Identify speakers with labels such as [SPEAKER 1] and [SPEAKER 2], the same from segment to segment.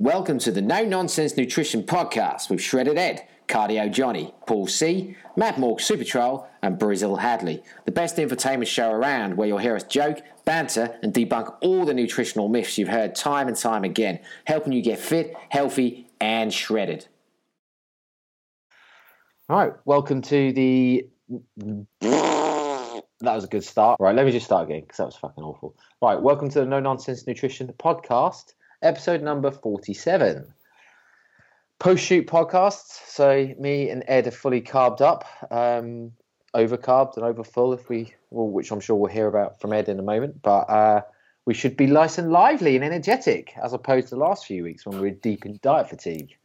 [SPEAKER 1] Welcome to the No Nonsense Nutrition Podcast with Shredded Ed, Cardio Johnny, Paul C, Matt Morg Super Troll, and Brazil Hadley. The best infotainment show around where you'll hear us joke, banter, and debunk all the nutritional myths you've heard time and time again, helping you get fit, healthy, and shredded.
[SPEAKER 2] All right, welcome to the. That was a good start. Right, let me just start again because that was fucking awful. Right, welcome to the No Nonsense Nutrition Podcast, episode number 47. Post shoot podcasts. So, me and Ed are fully carved up, um, over carbed and over full, if we, well, which I'm sure we'll hear about from Ed in a moment. But uh, we should be nice and lively and energetic as opposed to the last few weeks when we were deep in diet fatigue.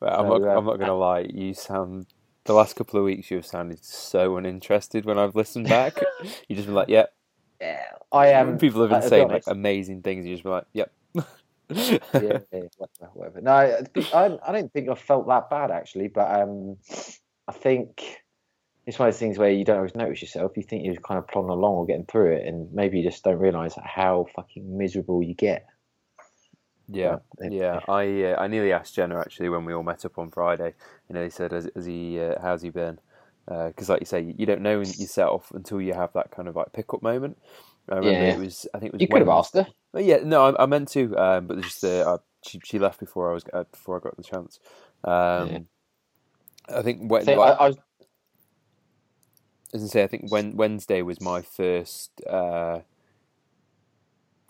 [SPEAKER 3] Well, I'm,
[SPEAKER 2] So,
[SPEAKER 3] not,
[SPEAKER 2] uh,
[SPEAKER 3] I'm not going to lie. You sound the last couple of weeks. You've sounded so uninterested when I've listened back. you just been like, "Yep."
[SPEAKER 2] Yeah, I am.
[SPEAKER 3] People have been saying like amazing things. You just been like, "Yep."
[SPEAKER 2] Yeah, yeah, whatever. No, I, I I don't think I felt that bad actually, but um, I think it's one of those things where you don't always notice yourself. You think you're kind of plodding along or getting through it, and maybe you just don't realise how fucking miserable you get.
[SPEAKER 3] Yeah,
[SPEAKER 2] Yeah.
[SPEAKER 3] yeah. I uh, I nearly asked Jenna actually when we all met up on Friday. You know, he said, "Has, has he? Uh, how's he been?" Because, like you say, you don't know yourself until you have that kind of like pickup moment. I remember
[SPEAKER 2] Yeah.
[SPEAKER 3] it was. I think it was.
[SPEAKER 2] You could have asked her.
[SPEAKER 3] Oh, yeah, no, I, I meant to, um, but just uh, I, she she left before I was uh, before I got the chance. Um,
[SPEAKER 2] Yeah.
[SPEAKER 3] I think when
[SPEAKER 2] I,
[SPEAKER 3] like,
[SPEAKER 2] I was,
[SPEAKER 3] as I say, I think when Wednesday was my first uh,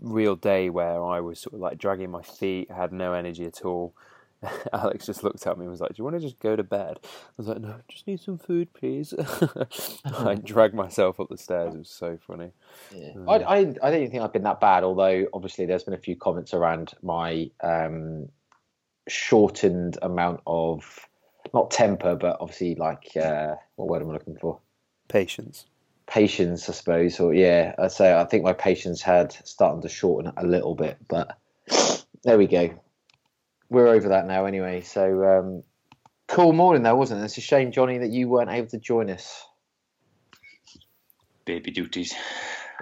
[SPEAKER 3] real day where I was sort of like dragging my feet, had no energy at all. Alex just looked at me and was like, "Do you want to just go to bed?" I was like, "No, just need some food, please." I dragged myself up the stairs. It was so funny.
[SPEAKER 2] yeah.
[SPEAKER 3] Mm.
[SPEAKER 2] I, I I don't think I've been that bad. Although obviously there's been a few comments around my um, shortened amount of not temper, but obviously like uh, what word am I looking for?
[SPEAKER 3] Patience.
[SPEAKER 2] patience, I suppose, or yeah, I'd say I think my patience had started to shorten a little bit, but there we go. We're over that now, anyway. So um, cool morning, though, wasn't it? It's a shame, Johnny, that you weren't able to join us.
[SPEAKER 4] baby duties.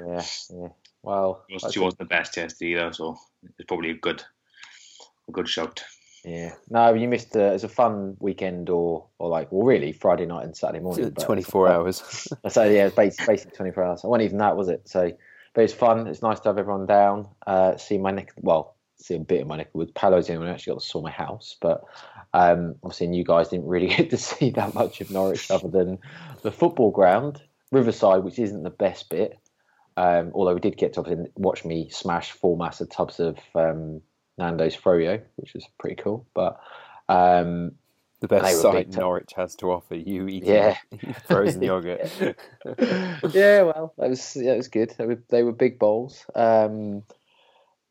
[SPEAKER 2] Yeah, yeah. Well,
[SPEAKER 4] She wasn't- She wasn't the best yesterday either, so it's probably a good, a good shout.
[SPEAKER 2] yeah. No, you missed. Uh, it was a fun weekend, or or like, well, really Friday night and Saturday morning. but it was
[SPEAKER 3] Twenty four
[SPEAKER 2] fun.
[SPEAKER 3] hours.
[SPEAKER 2] So yeah, it's basically, basically 24 hours. It wasn't even that, was it? So, but it's fun. It's nice to have everyone down. Uh, see my neck. Well, see a bit of my neck with Palos in when I actually got to saw my house. But um, obviously, you guys didn't really get to see that much of Norwich other than the football ground, Riverside, which isn't the best bit. Um, although we did get to watch me smash four massive tubs of um, Nando's Froyo, which was pretty cool. But um,
[SPEAKER 3] The best sight. Norwich has to offer. You eating
[SPEAKER 2] Yeah.
[SPEAKER 3] frozen yogurt.
[SPEAKER 2] yeah, well, that was yeah, it was good. They were, they were big bowls, um,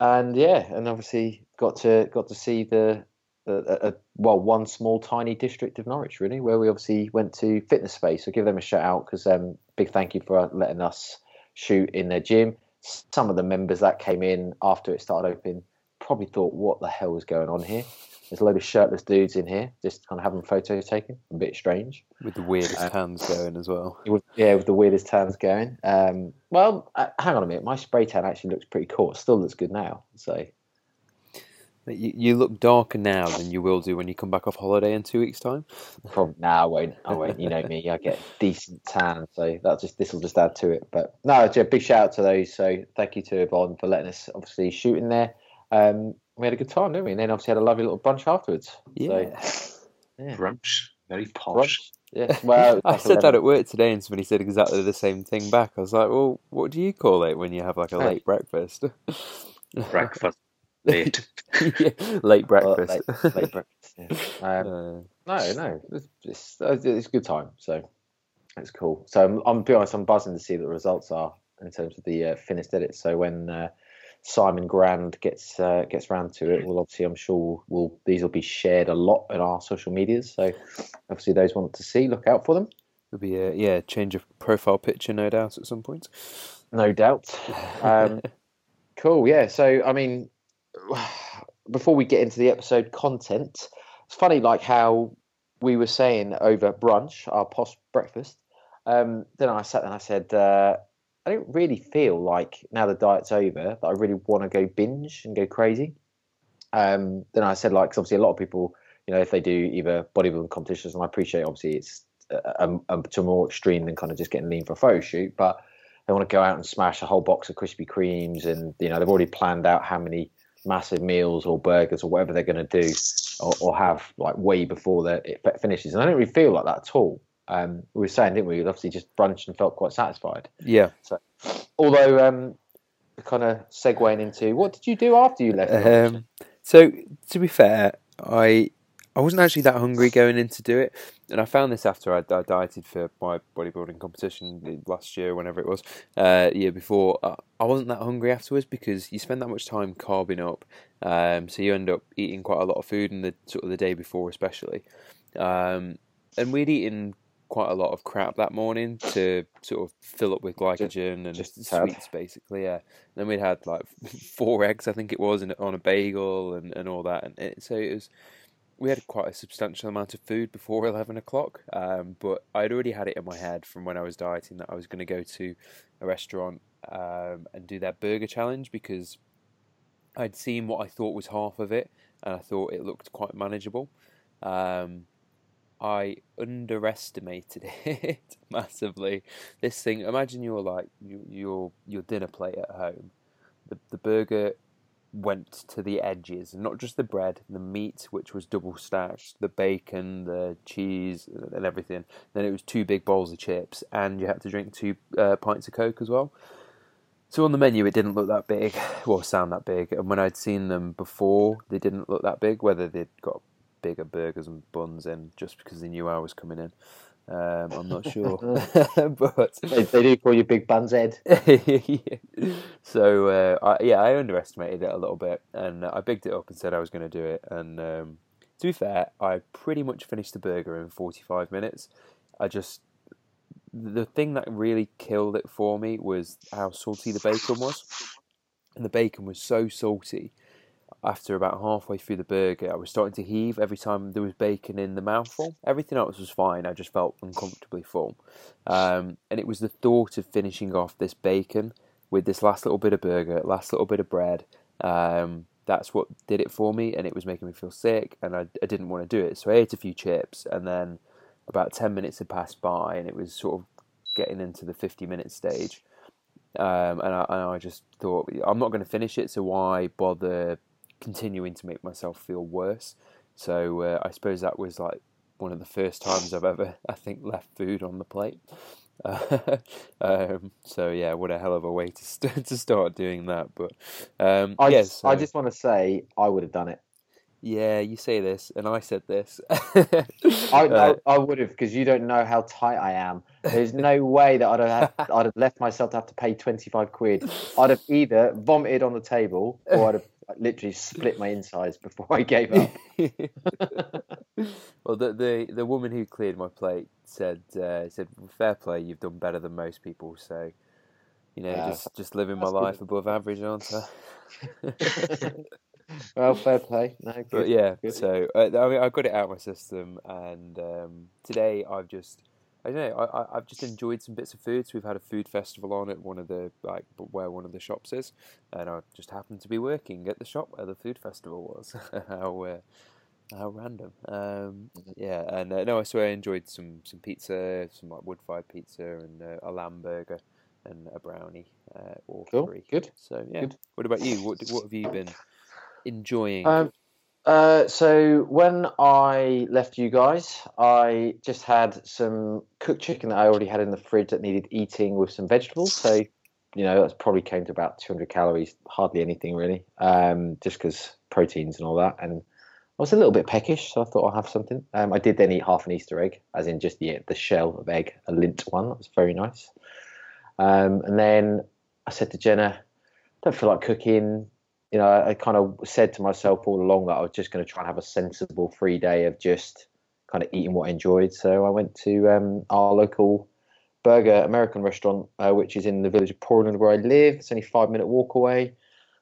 [SPEAKER 2] and yeah, and obviously got to got to see the, well one small tiny district of Norwich really, where we obviously went to fitness space. So give them a shout out because um, big thank you for letting us shoot in their gym. Some of the members that came in after it started opening probably thought, "What the hell is going on here?" There's a load of shirtless dudes in here, just kind of having photos taken. A bit strange.
[SPEAKER 3] With the weirdest
[SPEAKER 2] Uh,
[SPEAKER 3] hands going as well.
[SPEAKER 2] With, yeah, with the weirdest tans going. Um, well, uh, hang on a minute. My spray tan actually looks pretty cool. It still looks good now. So
[SPEAKER 3] You, you look darker now than you will do when you come back off holiday in two weeks' time.
[SPEAKER 2] probably nah, I won't. I won't. You know me. I get decent tan, so that just this will just add to it. But no, a big shout out to those. So thank you to Yvonne for letting us obviously shoot in there. Um, we had a good time, didn't we? And then obviously had a lovely little brunch afterwards.
[SPEAKER 3] Yeah.
[SPEAKER 2] So, yeah.
[SPEAKER 4] Brunch, very posh.
[SPEAKER 2] Brunch. Yeah. Well,
[SPEAKER 3] I
[SPEAKER 2] like
[SPEAKER 3] said that at work today, and somebody said exactly the same thing back. I was like, "Well, what do you call it when you have like a late breakfast?"
[SPEAKER 4] Breakfast, late.
[SPEAKER 3] yeah, late
[SPEAKER 2] well,
[SPEAKER 3] breakfast.
[SPEAKER 2] late, late breakfast. Yeah. Um,
[SPEAKER 3] Uh,
[SPEAKER 2] No, no, it's, it's, it's a good time. So it's cool. So I'm, I'm be honest, I'm buzzing to see what the results are in terms of the uh, finished edit. So when uh, Simon Grand gets uh, gets round to it, well, obviously, I'm sure we'll these will be shared a lot in our social medias. So obviously, those want to see, look out for them,
[SPEAKER 3] It'll be a yeah change of profile picture, no doubt, at some point.
[SPEAKER 2] no doubt. Um, cool, yeah. So I mean, before we get into the episode content, it's funny like how we were saying over brunch, our post breakfast. Um, then I sat and I said, uh, I don't really feel like now the diet's over that I really want to go binge and go crazy. Um, then I said like, 'cause obviously a lot of people, you know, if they do either bodybuilding competitions, and I appreciate obviously it's um, um, to more extreme than kind of just getting lean for a photo shoot, but they want to go out and smash a whole box of Krispy Kremes, and you know they've already planned out how many massive meals or burgers or whatever they're going to do or, or have like way before that it finishes. And I don't really feel like that at all. Um, we were saying, didn't we? We obviously just brunched and felt quite satisfied.
[SPEAKER 3] Yeah.
[SPEAKER 2] So, although, um, kind of segueing into what did you do after you left?
[SPEAKER 3] Um, so to be fair, I I wasn't actually that hungry going in to do it, and I found this after I, I dieted for my bodybuilding competition last year, whenever it was, uh, year before. I, I wasn't that hungry afterwards because you spend that much time carbing up, um, so you end up eating quite a lot of food in the sort of the day before, especially. Um, and we'd eaten quite a lot of crap that morning to sort of fill up with glycogen and
[SPEAKER 2] just
[SPEAKER 3] sweets, basically. Yeah. And then we'd had like four eggs, I think it was, in, on a bagel and, and all that, and it, so it was we had quite a substantial amount of food before 11 o'clock um, but i'd already had it in my head from when i was dieting that i was going to go to a restaurant um, and do their burger challenge because i'd seen what i thought was half of it and i thought it looked quite manageable um, i underestimated it massively this thing imagine you're like you, your your dinner plate at home the, the burger went to the edges, not just the bread, the meat, which was double stacked, the bacon, the cheese, and everything. Then it was two big bowls of chips, and you had to drink two uh, pints of Coke as well. So on the menu, it didn't look that big, well, sound that big. And when I'd seen them before, they didn't look that big. Whether they'd got bigger burgers and buns in just because they knew I was coming in. Um, I'm not sure, but
[SPEAKER 2] they, they do call you Big Buns Ed.
[SPEAKER 3] yeah. So uh, I, yeah, I underestimated it a little bit, and I bigged it up and said I was going to do it. And um, to be fair, I pretty much finished the burger in 45 minutes. I just the thing that really killed it for me was how salty the bacon was, and the bacon was so salty. After about halfway through the burger, I was starting to heave every time there was bacon in the mouthful. Everything else was fine. I just felt uncomfortably full, um, and it was the thought of finishing off this bacon with this last little bit of burger, last little bit of bread. Um, that's what did it for me, and it was making me feel sick, and I, I didn't want to do it. So I ate a few chips, and then about 10 minutes had passed by, and it was sort of getting into the 50 minute stage. Um, and, I, and I just thought, I'm not going to finish it, so why bother continuing to make myself feel worse? So uh, I suppose that was like one of the first times I've ever, I think, left food on the plate. um, so yeah, what a hell of a way to st- to start doing that. But um,
[SPEAKER 2] I,
[SPEAKER 3] yes,
[SPEAKER 2] just, I just want to say I would have done it.
[SPEAKER 3] yeah, you say this, and I said this.
[SPEAKER 2] I,
[SPEAKER 3] Uh,
[SPEAKER 2] I, I would have because you don't know how tight I am. There's no way that I'd have had, I'd have left myself to have to pay 25 quid. I'd have either vomited on the table or I'd have literally split my insides before I gave up.
[SPEAKER 3] well, the, the the woman who cleared my plate said uh, said fair play, you've done better than most people. So, you know,
[SPEAKER 2] Yeah,
[SPEAKER 3] just just living my
[SPEAKER 2] that's good.
[SPEAKER 3] life above average, aren't I?
[SPEAKER 2] well, fair play. No, good.
[SPEAKER 3] But yeah,
[SPEAKER 2] good.
[SPEAKER 3] so uh, I mean, I got it out of my system, and um, today I've just, I don't know, I, I, I've just enjoyed some bits of food. So we've had a food festival on at one of the like where one of the shops is, and I just happened to be working at the shop where the food festival was. how uh, how random. Um, yeah, and uh, no, I swear I enjoyed some some pizza, some like wood fired pizza, and uh, a lamb burger, and a brownie, uh, all
[SPEAKER 2] Cool,
[SPEAKER 3] three.
[SPEAKER 2] good.
[SPEAKER 3] So yeah,
[SPEAKER 2] good.
[SPEAKER 3] what about you? What what have you been enjoying?
[SPEAKER 2] Um, uh, so when I left you guys, I just had some cooked chicken that I already had in the fridge that needed eating with some vegetables. So, you know, that's probably came to about 200 calories, hardly anything really, um, just because proteins and all that. And I was a little bit peckish, so I thought I'll have something. Um, I did then eat half an Easter egg, as in just the the shell of egg, a Lindt one. That was very nice. Um, and then I said to Jenna, "Don't feel like cooking." You know, I, kind of said to myself all along that I was just going to try and have a sensible free day of just kind of eating what I enjoyed. So I went to um, our local burger American restaurant, uh, which is in the village of Portland where I live. It's only five minute walk away.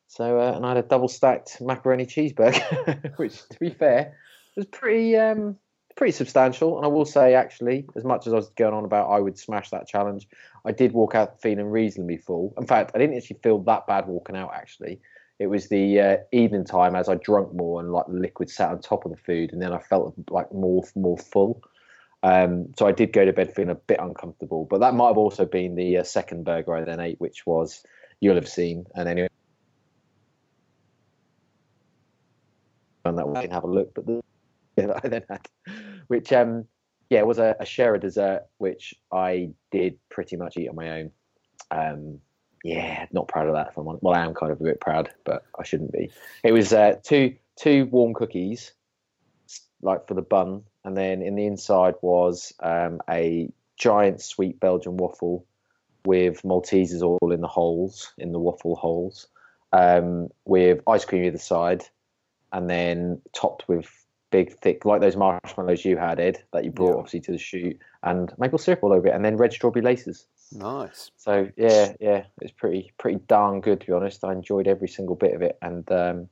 [SPEAKER 2] So, uh, and I had a double stacked macaroni cheeseburger, which, to be fair, was pretty um, pretty substantial. And I will say, actually, as much as I was going on about I would smash that challenge, I did walk out feeling reasonably full. In fact, I didn't actually feel that bad walking out. Actually, It was the uh, evening time as I drunk more and like the liquid sat on top of the food, and then I felt like more more full. Um, so I did go to bed feeling a bit uncomfortable, but that might have also been the uh, second burger I then ate, which was you'll have seen, and anyway. And that way can have a look, but the yeah, I then had, which um yeah was a, a share of dessert, which I did pretty much eat on my own. Um, yeah, not proud of that. If I'm well, I am kind of a bit proud, but I shouldn't be. It was uh, two two warm cookies, like for the bun, and then in the inside was um, a giant sweet Belgian waffle with Maltesers all in the holes, in the waffle holes, um, with ice cream either side, and then topped with big, thick, like those marshmallows you had, Ed, that you brought
[SPEAKER 3] Yeah.
[SPEAKER 2] obviously to the shoot, and maple syrup all over it, and then red strawberry laces.
[SPEAKER 3] Nice.
[SPEAKER 2] So yeah, yeah, it's pretty pretty darn good to be honest. I enjoyed every single bit of it, and um,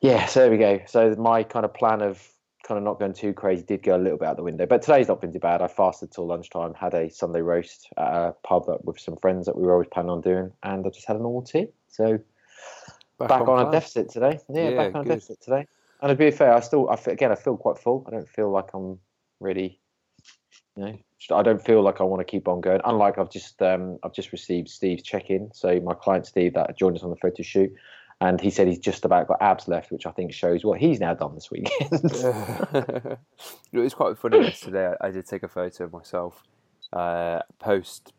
[SPEAKER 2] yeah, so there we go. So my kind of plan of kind of not going too crazy did go a little bit out the window, but today's not been too bad. I fasted till lunchtime, had a Sunday roast at a pub with some friends that we were always planning on doing, and I just had a normal tea. So back, on, a deficit today. Yeah,
[SPEAKER 3] Yeah,
[SPEAKER 2] back on
[SPEAKER 3] good.
[SPEAKER 2] a deficit today. And to be fair, I still, I again, I feel quite full. I don't feel like I'm really, you know, I don't feel like I want to keep on going. Unlike I've just, um, I've just received Steve's check-in. So my client Steve that joined us on the photo shoot, and he said he's just about got abs left, which I think shows what he's now done this weekend.
[SPEAKER 3] it was quite funny yesterday. I, I did take a photo of myself uh, post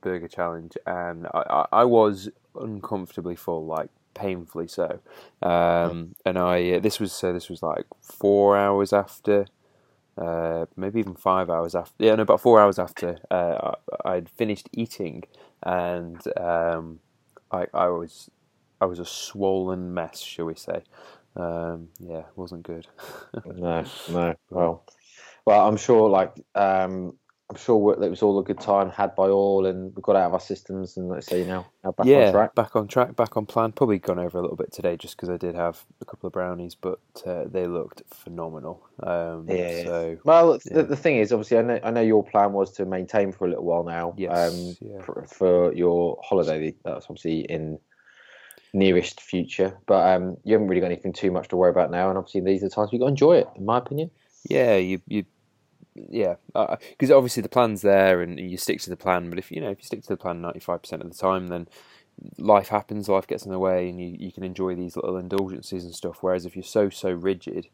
[SPEAKER 3] burger challenge, and I, I, I was uncomfortably full, like painfully so. Um, and I uh, this was so this was like four hours after. Uh, maybe even five hours after. Yeah, no, about four hours after uh, I, I'd finished eating, and um, I, I was, I was a swollen mess, shall we say? Um, yeah, wasn't good.
[SPEAKER 2] no, no. Well, well, I'm sure. Like, um, I'm sure it was all a good time had by all, and we got out of our systems, and let's say you know now back
[SPEAKER 3] yeah,
[SPEAKER 2] on track.
[SPEAKER 3] back on track, back on plan. Probably gone over a little bit today just because I did have a couple of brownies, but uh, they looked phenomenal. Um,
[SPEAKER 2] Yeah, yeah.
[SPEAKER 3] So
[SPEAKER 2] Well,
[SPEAKER 3] Yeah.
[SPEAKER 2] the, the thing is, obviously, I know, I know your plan was to maintain for a little while now.
[SPEAKER 3] Yes,
[SPEAKER 2] Um,
[SPEAKER 3] yeah.
[SPEAKER 2] for, for your holiday, that's obviously in nearest future, but um, you haven't really got anything too much to worry about now. And obviously, these are the times you got to enjoy it, in my opinion.
[SPEAKER 3] yeah, you you yeah, because obviously the plan's there and you stick to the plan. But if you know if you stick to the plan ninety five percent of the time, then life happens, life gets in the way, and you, you can enjoy these little indulgences and stuff. Whereas if you're so so rigid,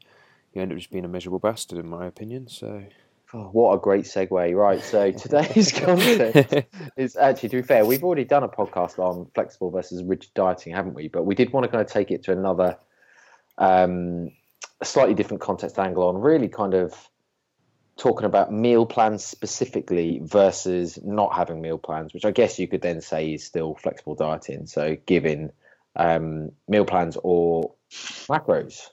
[SPEAKER 3] you end up just being a miserable bastard, in my opinion. So
[SPEAKER 2] Oh, what a great segue! Right, so today's content is actually, to be fair, we've already done a podcast on flexible versus rigid dieting, haven't we? But we did want to kind of take it to another, um, slightly different context angle on really kind of talking about meal plans specifically versus not having meal plans, which I guess you could then say is still flexible dieting. So giving um, meal plans or macros.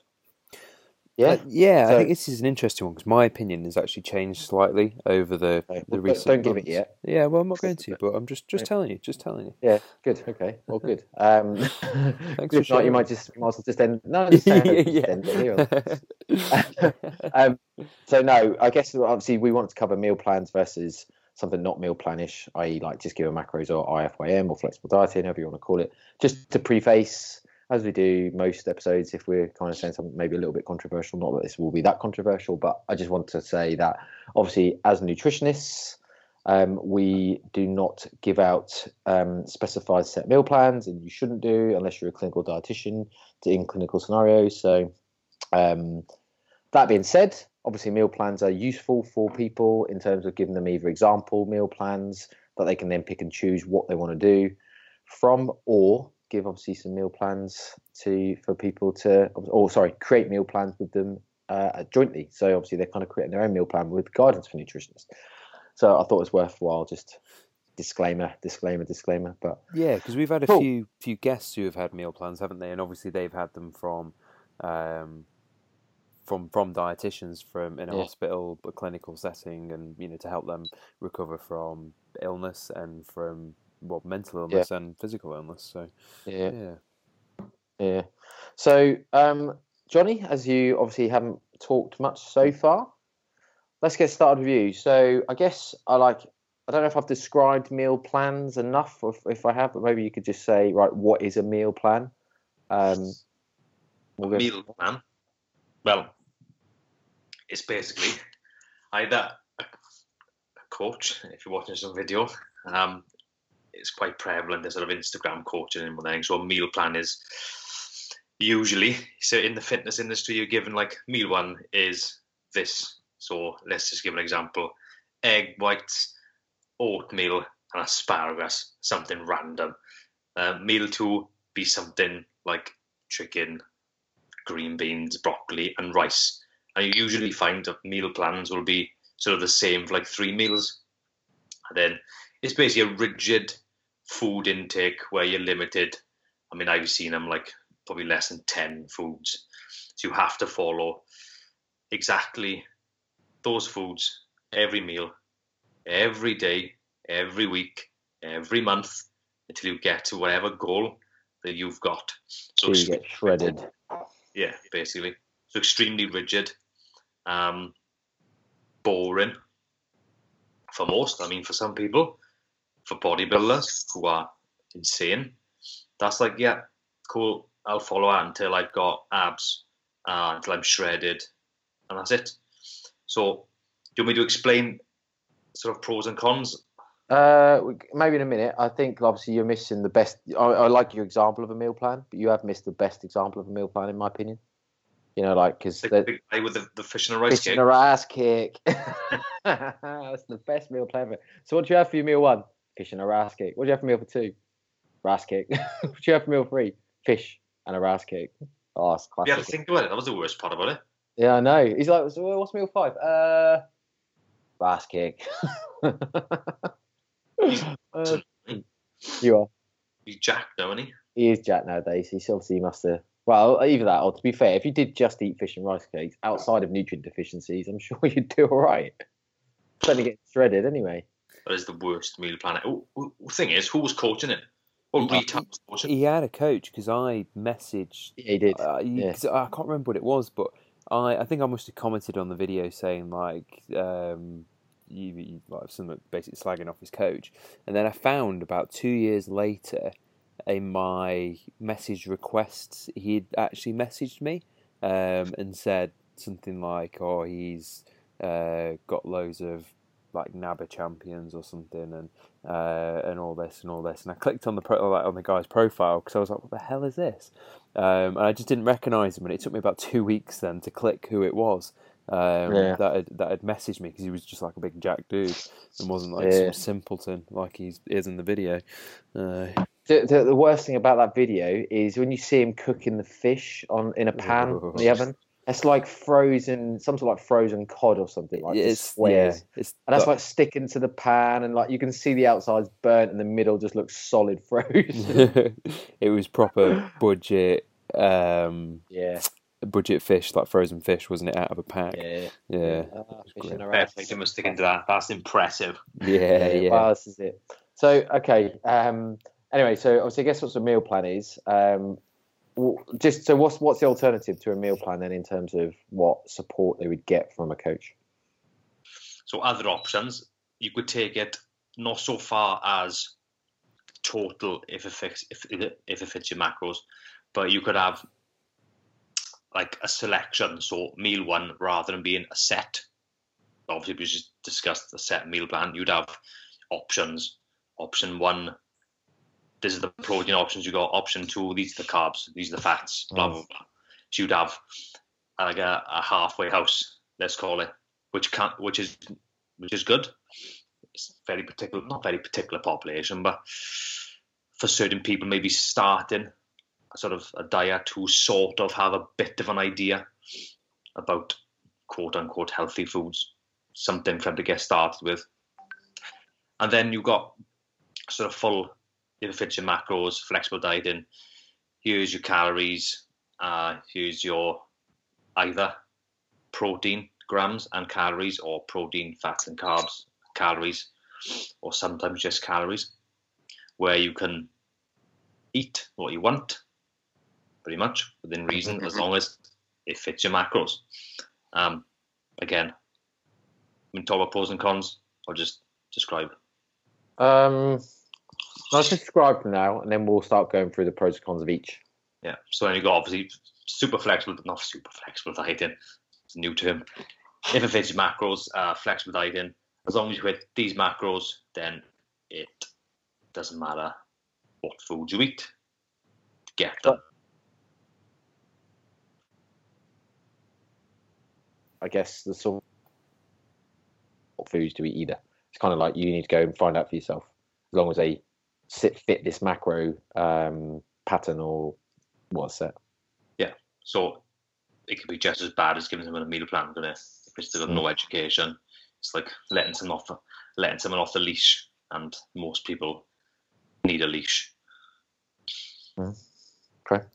[SPEAKER 2] Yeah.
[SPEAKER 3] Uh, yeah, I think this is an interesting one because my opinion has actually changed slightly over the
[SPEAKER 2] Okay,
[SPEAKER 3] the
[SPEAKER 2] well,
[SPEAKER 3] recent.
[SPEAKER 2] don't give it yet.
[SPEAKER 3] Yeah, well, I'm not going to, but I'm just just telling you, just telling you.
[SPEAKER 2] Yeah, good. Okay, well, good. Um,
[SPEAKER 3] Thanks
[SPEAKER 2] if
[SPEAKER 3] for
[SPEAKER 2] not, you might just might as well just end. No, just just
[SPEAKER 3] Yeah.
[SPEAKER 2] end it here. um, so no, I guess obviously we wanted to cover meal plans versus something not meal planish, i.e., like just give a macros or IFYM or flexible dieting, however you want to call it. Just to preface, as we do most episodes, if we're kind of saying something maybe a little bit controversial, not that this will be that controversial, but I just want to say that obviously as nutritionists. Um, we do not give out um, specified set meal plans, and you shouldn't do unless you're a clinical dietitian in clinical scenarios. So, um, that being said, obviously meal plans are useful for people in terms of giving them either example meal plans that they can then pick and choose what they want to do from, or give obviously some meal plans to for people to, or sorry, create meal plans with them uh, jointly. So obviously they're kind of creating their own meal plan with guidance for nutritionists. So I thought it was worthwhile just disclaimer, disclaimer, disclaimer. But
[SPEAKER 3] Yeah, because we've had a
[SPEAKER 2] Cool.
[SPEAKER 3] few few guests who have had meal plans, haven't they? And obviously they've had them from um, from from dietitians from in a
[SPEAKER 2] Yeah.
[SPEAKER 3] hospital, a clinical setting, and you know to help them recover from illness and from well mental illness and physical illness. So
[SPEAKER 2] yeah,
[SPEAKER 3] yeah,
[SPEAKER 2] Yeah. So, um, Johnny, as you obviously haven't talked much so far, let's get started with you. So, I guess I like I don't know if I've described meal plans enough, or if, if I have, but maybe you could just say, right, what is a meal plan? Um, we'll go-
[SPEAKER 4] meal plan. Well, it's basically either a, a coach, if you're watching some video, um, it's quite prevalent in sort of Instagram coaching and everything. So a meal plan is usually so in the fitness industry you're given like meal one is this. So let's just give an example: egg whites, oatmeal, and asparagus, something random. Uh, meal two be something like chicken, green beans, broccoli, and rice. And you usually find that meal plans will be sort of the same for like three meals. And then it's basically a rigid food intake where you're limited. I mean, I've seen them like probably less than 10 foods. So you have to follow exactly those foods every meal, every day, every week, every month until you get to whatever goal that you've got.
[SPEAKER 2] so you get shredded.
[SPEAKER 4] yeah, basically. So extremely rigid, um, boring for most. I mean, for some people, for bodybuilders who are insane, that's like, yeah, cool. I'll follow that until I've got abs, uh, until I'm shredded, and that's it. So, do you want me to explain sort of pros and cons?
[SPEAKER 2] Uh, maybe in a minute. I think obviously you're missing the best. I, I like your example of a meal plan, but you have missed the best example of a meal plan, in my opinion. You know, like because
[SPEAKER 4] The big guy with the, the fish and a rice
[SPEAKER 2] Fish
[SPEAKER 4] cake.
[SPEAKER 2] and a ass kick. That's the best meal plan ever. So what do you have for your meal one? Fish and a ass cake. What do you have for meal for two? Ass cake. what do you have for meal three? Fish and a ass cake. Oh, it's classic.
[SPEAKER 4] You had to think about it. That was the worst part about it.
[SPEAKER 2] Yeah, I know. He's like, so what's meal five? Uh, ass kick. Uh, you are.
[SPEAKER 4] He's Jack, now, isn't he?
[SPEAKER 2] He is Jack nowadays. He's obviously he must have. Well, either that, or to be fair, if you did just eat fish and rice cakes outside of nutrient deficiencies, I'm sure you'd do all right. Certainly get shredded anyway.
[SPEAKER 4] That is the worst meal plan. Oh, oh, thing is, who was coaching it? What
[SPEAKER 3] He-
[SPEAKER 4] retard was coaching?
[SPEAKER 3] He had a coach because I messaged.
[SPEAKER 2] Yeah, he did.
[SPEAKER 3] Uh, you-
[SPEAKER 2] Yeah.
[SPEAKER 3] 'cause I can't remember what it was, but I, I think I must have commented on the video saying like um, you, you like something basically slagging off his coach, and then I found about two years later in my message requests he'd actually messaged me um, and said something like, "Oh, he's uh, got loads of like NABBA champions or something, and uh, and all this and all this." And I clicked on the pro- like, on the guy's profile because I was like, "What the hell is this?" Um, and I just didn't recognise him, and it took me about two weeks then to click who it was um,
[SPEAKER 2] Yeah.
[SPEAKER 3] that had, that had messaged me because he was just like a big jack dude and wasn't like
[SPEAKER 2] Yeah.
[SPEAKER 3] some simpleton like he is in the video. Uh,
[SPEAKER 2] The, the, the worst thing about that video is when you see him cooking the fish on in a pan in the oven. It's like frozen, some sort of like frozen cod or something like just
[SPEAKER 3] it's
[SPEAKER 2] squares.
[SPEAKER 3] yeah, it's
[SPEAKER 2] And that's
[SPEAKER 3] but-
[SPEAKER 2] like sticking to the pan, and like you can see the outside's burnt, and the middle just looks solid frozen.
[SPEAKER 3] it was proper budget um
[SPEAKER 2] yeah,
[SPEAKER 3] budget fish like frozen fish wasn't it out of a pack
[SPEAKER 2] yeah,
[SPEAKER 3] yeah
[SPEAKER 2] Ah, fish
[SPEAKER 3] great.
[SPEAKER 2] in a
[SPEAKER 4] Fair
[SPEAKER 2] ass.
[SPEAKER 4] play to him for sticking to that. That's impressive.
[SPEAKER 3] yeah yeah,
[SPEAKER 2] Well, this is it. So okay. Um, anyway, so obviously, I guess what's a meal plan is. Um, w- just so what's what's the alternative to a meal plan then in terms of what support they would get from a coach?
[SPEAKER 4] So other options, you could take it not so far as total if it fits if if it fits your macros, but you could have like a selection. So meal one rather than being a set. Obviously, we just discussed the set meal plan. You'd have options. Option one. This is the protein options you got. Option two. These are the carbs. These are the fats. Blah mm. blah blah. So you'd have like a, a halfway house. Let's call it, which can which is which is good. It's very particular, not very particular population, but for certain people, maybe starting a sort of a diet who sort of have a bit of an idea about quote unquote healthy foods, something for them to get started with. And then you've got sort of full, if it fits your macros, flexible dieting. Here's your calories. Uh, here's your either protein grams and calories or protein, fats and carbs, calories, or sometimes just calories, where you can eat what you want, pretty much within reason, as long as it fits your macros. Um, again, when talk about pros and cons, I'll just describe
[SPEAKER 2] Um, let's describe them now, and then we'll start going through the pros and cons of each.
[SPEAKER 4] Yeah. So then you got obviously super flexible, but not super flexible dieting. It's a new term. If it fits your macros, uh, flexible dieting. As long as you hit these macros, then it doesn't matter what food you eat to get them.
[SPEAKER 2] I guess the sort of what foods do we eat either. It's kind of like you need to go and find out for yourself. As long as they sit fit this macro um, pattern or what's it?
[SPEAKER 4] Yeah. So it could be just as bad as giving someone a meal plan, can it? If it's got no education, it's like letting someone off, letting someone off the leash, and most people need a leash.
[SPEAKER 2] Okay.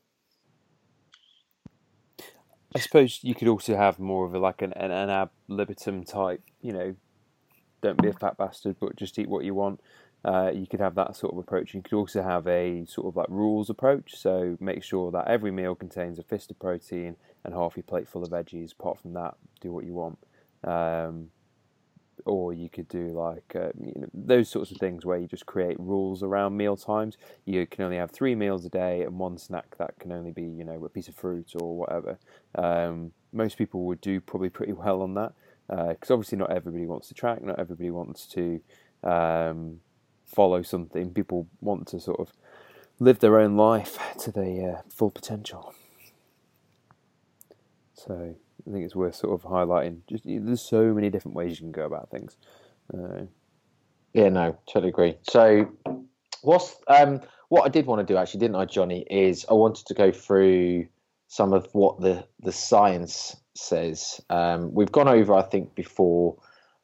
[SPEAKER 3] I suppose you could also have more of a like an, an, an ad libitum type, you know, don't be a fat bastard, but just eat what you want. Uh, you could have that sort of approach. You could also have a sort of like rules approach. So make sure that every meal contains a fist of protein and half your plate full of veggies. Apart from that, do what you want. Um, or you could do like uh, you know, those sorts of things where you just create rules around meal times. You can only have three meals a day and one snack that can only be you know a piece of fruit or whatever. Um, most people would do probably pretty well on that because uh, obviously not everybody wants to track, not everybody wants to um, follow something. People want to sort of live their own life to their uh, full potential. So I think it's worth sort of highlighting. Just there's so many different ways you can go about things. Uh,
[SPEAKER 2] yeah, no, totally agree. So, what's um, what I did want to do actually, didn't I, Johnny? Is I wanted to go through some of what the the science says. Um, we've gone over, I think, before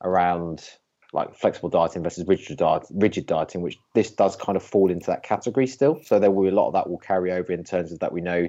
[SPEAKER 2] around like flexible dieting versus rigid diet, rigid dieting, which this does kind of fall into that category still. So there will be a lot of that will carry over in terms of that we know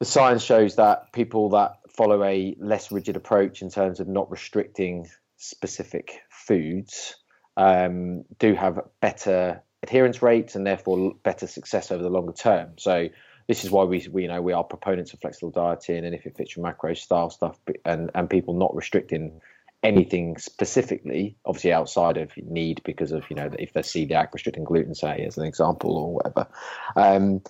[SPEAKER 2] the science shows that people that follow a less rigid approach in terms of not restricting specific foods um, do have better adherence rates and therefore better success over the longer term. So this is why we, we you know we are proponents of flexible dieting and if it fits your macro style stuff and and people not restricting anything specifically obviously outside of need because of you know if they're celiac restricting gluten say as an example or whatever um,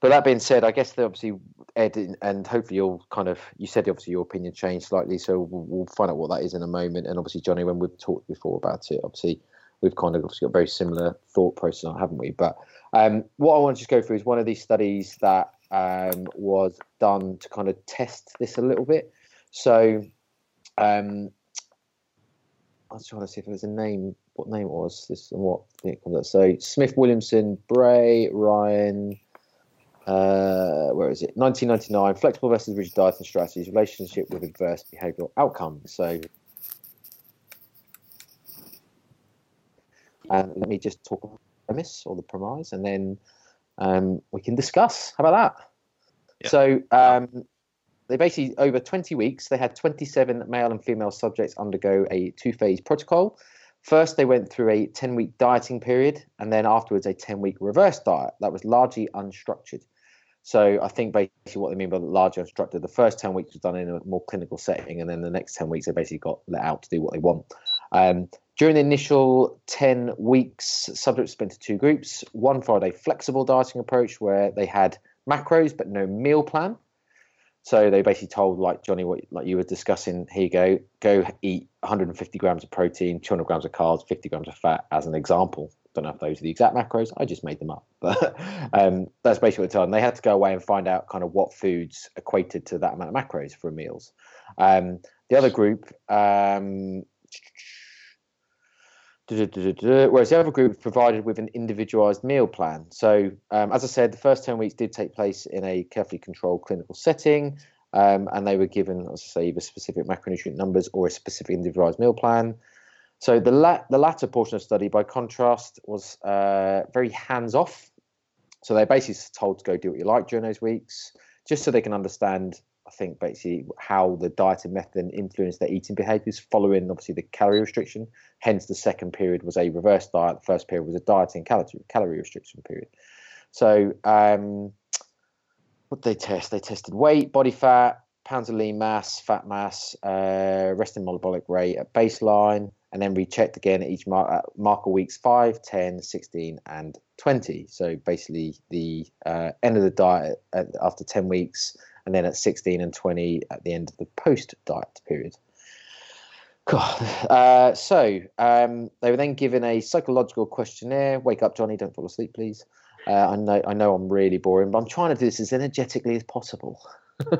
[SPEAKER 2] but that being said, I guess that obviously Ed and hopefully you'll kind of you said obviously your opinion changed slightly, so we'll, we'll, find out what that is in a moment. And obviously Johnny, when we've talked before about it, obviously we've kind of got very similar thought process, haven't we? But um, what I want to just go through is one of these studies that um, was done to kind of test this a little bit. So um, I was trying to see if there was a name, what name it was this and what So Smith, Williamson, Bray, Ryan uh, where is it? 1999, flexible versus rigid diet and strategies, relationship with adverse behavioural outcomes. So, and let me just talk about the premise or the premise, and then um, we can discuss. How about that? Yeah. So, um, they basically over 20 weeks they had 27 male and female subjects undergo a two-phase protocol. First, they went through a 10-week dieting period, and then afterwards a 10-week reverse diet that was largely unstructured. So I think basically what they mean by the larger instructor, the first 10 weeks was done in a more clinical setting, and then the next 10 weeks they basically got let out to do what they want. Um, during the initial 10 weeks, subjects spent into two groups. One followed a flexible dieting approach where they had macros but no meal plan. So they basically told, like Johnny, what like you were discussing, here you go, go eat 150 grams of protein, 200 grams of carbs, 50 grams of fat, as an example don't know if those are the exact macros. I just made them up, but um, that's basically what they told them. They had to go away and find out kind of what foods equated to that amount of macros for meals. Um, the other group, um, whereas the other group provided with an individualized meal plan. So, um, as I said, the first 10 weeks did take place in a carefully controlled clinical setting, um, and they were given, as I say, either specific macronutrient numbers or a specific individualized meal plan. So the la- the latter portion of study, by contrast, was uh, very hands off. So they're basically told to go do what you like during those weeks, just so they can understand. I think basically how the dieting method influenced their eating behaviours following obviously the calorie restriction. Hence, the second period was a reverse diet. The first period was a dieting calorie calorie restriction period. So, um, what they test? They tested weight, body fat, pounds of lean mass, fat mass, uh, resting metabolic rate at baseline, and then rechecked again at each mar- uh, marker weeks 5, 10, 16, and 20. So basically, the uh, end of the diet at, after 10 weeks, and then at 16 and 20 at the end of the post diet period. God. Uh, so um, they were then given a psychological questionnaire. Wake up, Johnny! Don't fall asleep, please. Uh, I know I know I'm really boring, but I'm trying to do this as energetically as possible.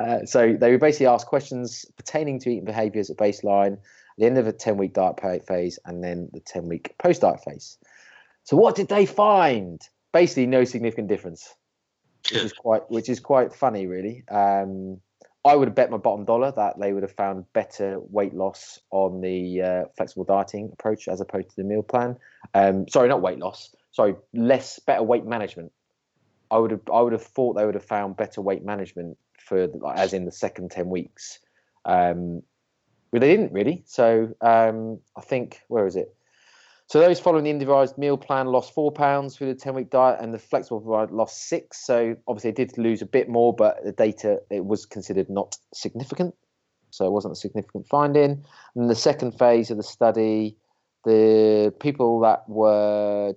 [SPEAKER 2] uh, so they were basically asked questions pertaining to eating behaviours at baseline, the end of a 10 week diet phase, and then the 10 week post diet phase. So what did they find? Basically, no significant difference, which is quite which is quite funny, really. Um, I would have bet my bottom dollar that they would have found better weight loss on the uh, flexible dieting approach as opposed to the meal plan. Um, sorry, not weight loss. Sorry, less better weight management. I would have I would have thought they would have found better weight management for as in the second ten weeks. Um, but they didn't really. So um, I think where is it? So those following the individualized meal plan lost four pounds through the ten week diet, and the flexible diet lost six. So obviously, they did lose a bit more, but the data it was considered not significant. So it wasn't a significant finding. And the second phase of the study, the people that were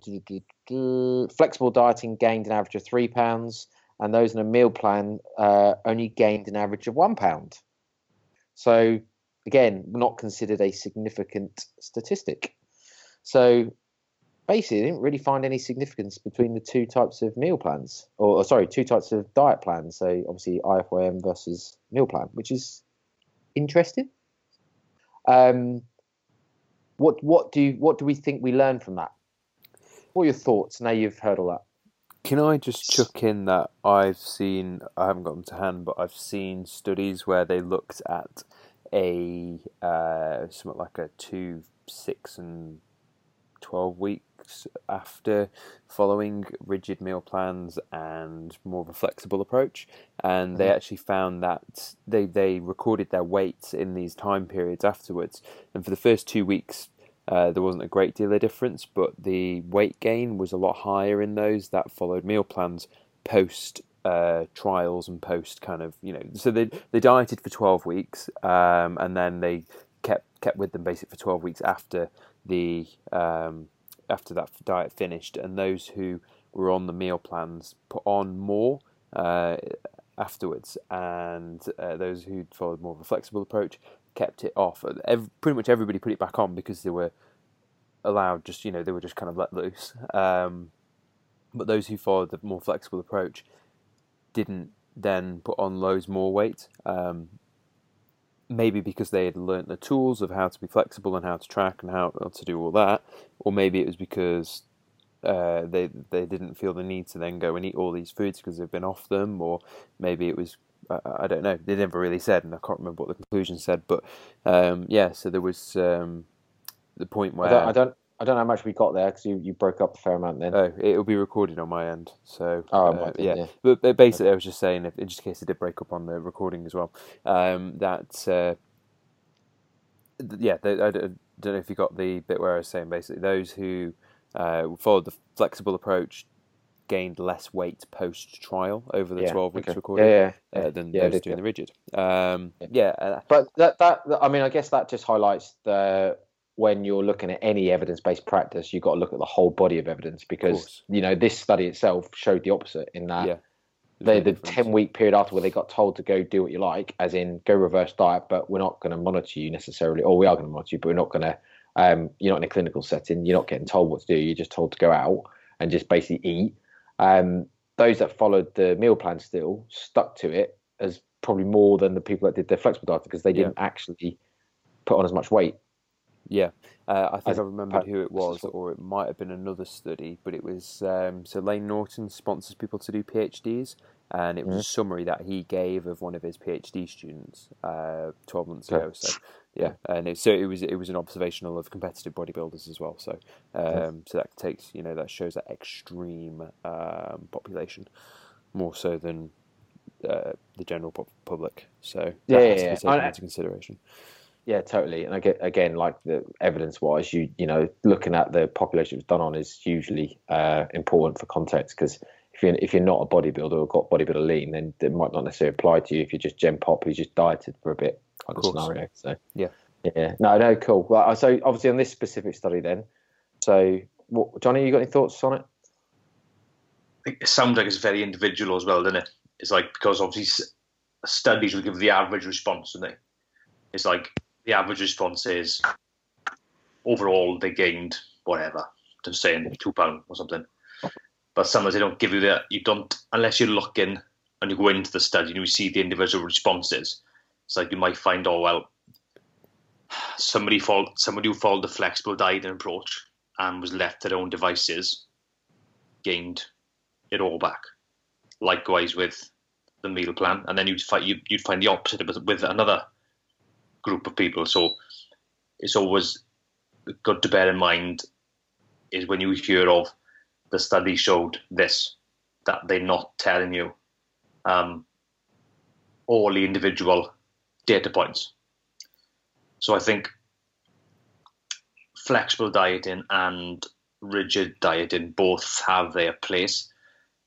[SPEAKER 2] flexible dieting gained an average of three pounds, and those in a meal plan uh, only gained an average of one pound. So again, not considered a significant statistic. So basically, I didn't really find any significance between the two types of meal plans, or, or sorry, two types of diet plans. So obviously, IFYM versus meal plan, which is interesting. Um, what what do what do we think we learned from that? What are your thoughts now you've heard all that?
[SPEAKER 3] Can I just chuck in that I've seen, I haven't got them to hand, but I've seen studies where they looked at a uh, like a two, six, and 12 weeks after following rigid meal plans and more of a flexible approach. And they mm-hmm. actually found that they, they recorded their weights in these time periods afterwards. And for the first two weeks, uh, there wasn't a great deal of difference, but the weight gain was a lot higher in those that followed meal plans post uh, trials and post kind of you know so they they dieted for 12 weeks um, and then they kept kept with them basically for 12 weeks after the um, after that diet finished, and those who were on the meal plans put on more uh, afterwards, and uh, those who followed more of a flexible approach kept it off. Every, pretty much everybody put it back on because they were allowed, just you know, they were just kind of let loose. Um, but those who followed the more flexible approach didn't then put on loads more weight. Um, maybe because they had learnt the tools of how to be flexible and how to track and how to do all that, or maybe it was because uh, they they didn't feel the need to then go and eat all these foods because they've been off them, or maybe it was uh, I don't know. They never really said, and I can't remember what the conclusion said. But um, yeah, so there was um, the point where
[SPEAKER 2] I don't, I don't I don't know how much we got there because you, you broke up a fair amount then.
[SPEAKER 3] Oh, it'll be recorded on my end. So,
[SPEAKER 2] oh, uh, yeah.
[SPEAKER 3] yeah. But, basically, okay. I was just saying, if, in just case it did break up on the recording as well, um, that, uh, yeah, I, I, don't know if you got the bit where I was saying basically those who uh, followed the flexible approach gained less weight post trial over the yeah, 12 weeks
[SPEAKER 2] okay.
[SPEAKER 3] recording
[SPEAKER 2] yeah,
[SPEAKER 3] yeah, uh, than those doing the rigid. Um, yeah, uh,
[SPEAKER 2] but that, that I mean, I guess that just highlights the when you're looking at any evidence-based practice, you've got to look at the whole body of evidence because of you know this study itself showed the opposite in that yeah, they, the ten-week period after where they got told to go do what you like, as in go reverse diet, but we're not going to monitor you necessarily, or we are going to monitor you, but we're not going to. Um, you're not in a clinical setting. You're not getting told what to do. You're just told to go out and just basically eat. Um, those that followed the meal plan still stuck to it as probably more than the people that did their flexible diet because they didn't yeah. actually put on as much weight
[SPEAKER 3] yeah, uh, I think I remembered who it was, or it might have been another study, but it was um, so Layne Norton sponsors people to do PhDs, and it was mm. a summary that he gave of one of his PhD students uh, twelve months ago. So yeah, and it, so it was it was an observational of competitive bodybuilders as well. So um, so that takes you know that shows that extreme um, population more so than uh, the general public. So
[SPEAKER 2] yeah, yeah, yeah.
[SPEAKER 3] taken into consideration.
[SPEAKER 2] Yeah, totally. And I get again, like the evidence-wise, you you know, looking at the population it's done on is hugely uh, important for context because if you're if you're not a bodybuilder or got bodybuilder lean, then it might not necessarily apply to you if you're just gen pop who's just dieted for a bit kind of, of scenario. So
[SPEAKER 3] yeah,
[SPEAKER 2] Yeah, no, no, cool. Well, so obviously on this specific study, then, so what, Johnny, you got any thoughts on it?
[SPEAKER 4] It sounds like it's very individual as well, doesn't it? It's like because obviously studies will give the average response, don't they? It's like the average response is overall they gained whatever, I'm saying two pound or something. But sometimes they don't give you that. You don't unless you're looking and you go into the study and you see the individual responses. It's like you might find, oh well, somebody followed somebody who followed the flexible dieting approach and was left to their own devices gained it all back. Likewise with the meal plan, and then you'd find you'd, find the opposite with another group of people. So it's always good to bear in mind is when you hear of the study showed this that they're not telling you um, all the individual data points. So I think flexible dieting and rigid dieting both have their place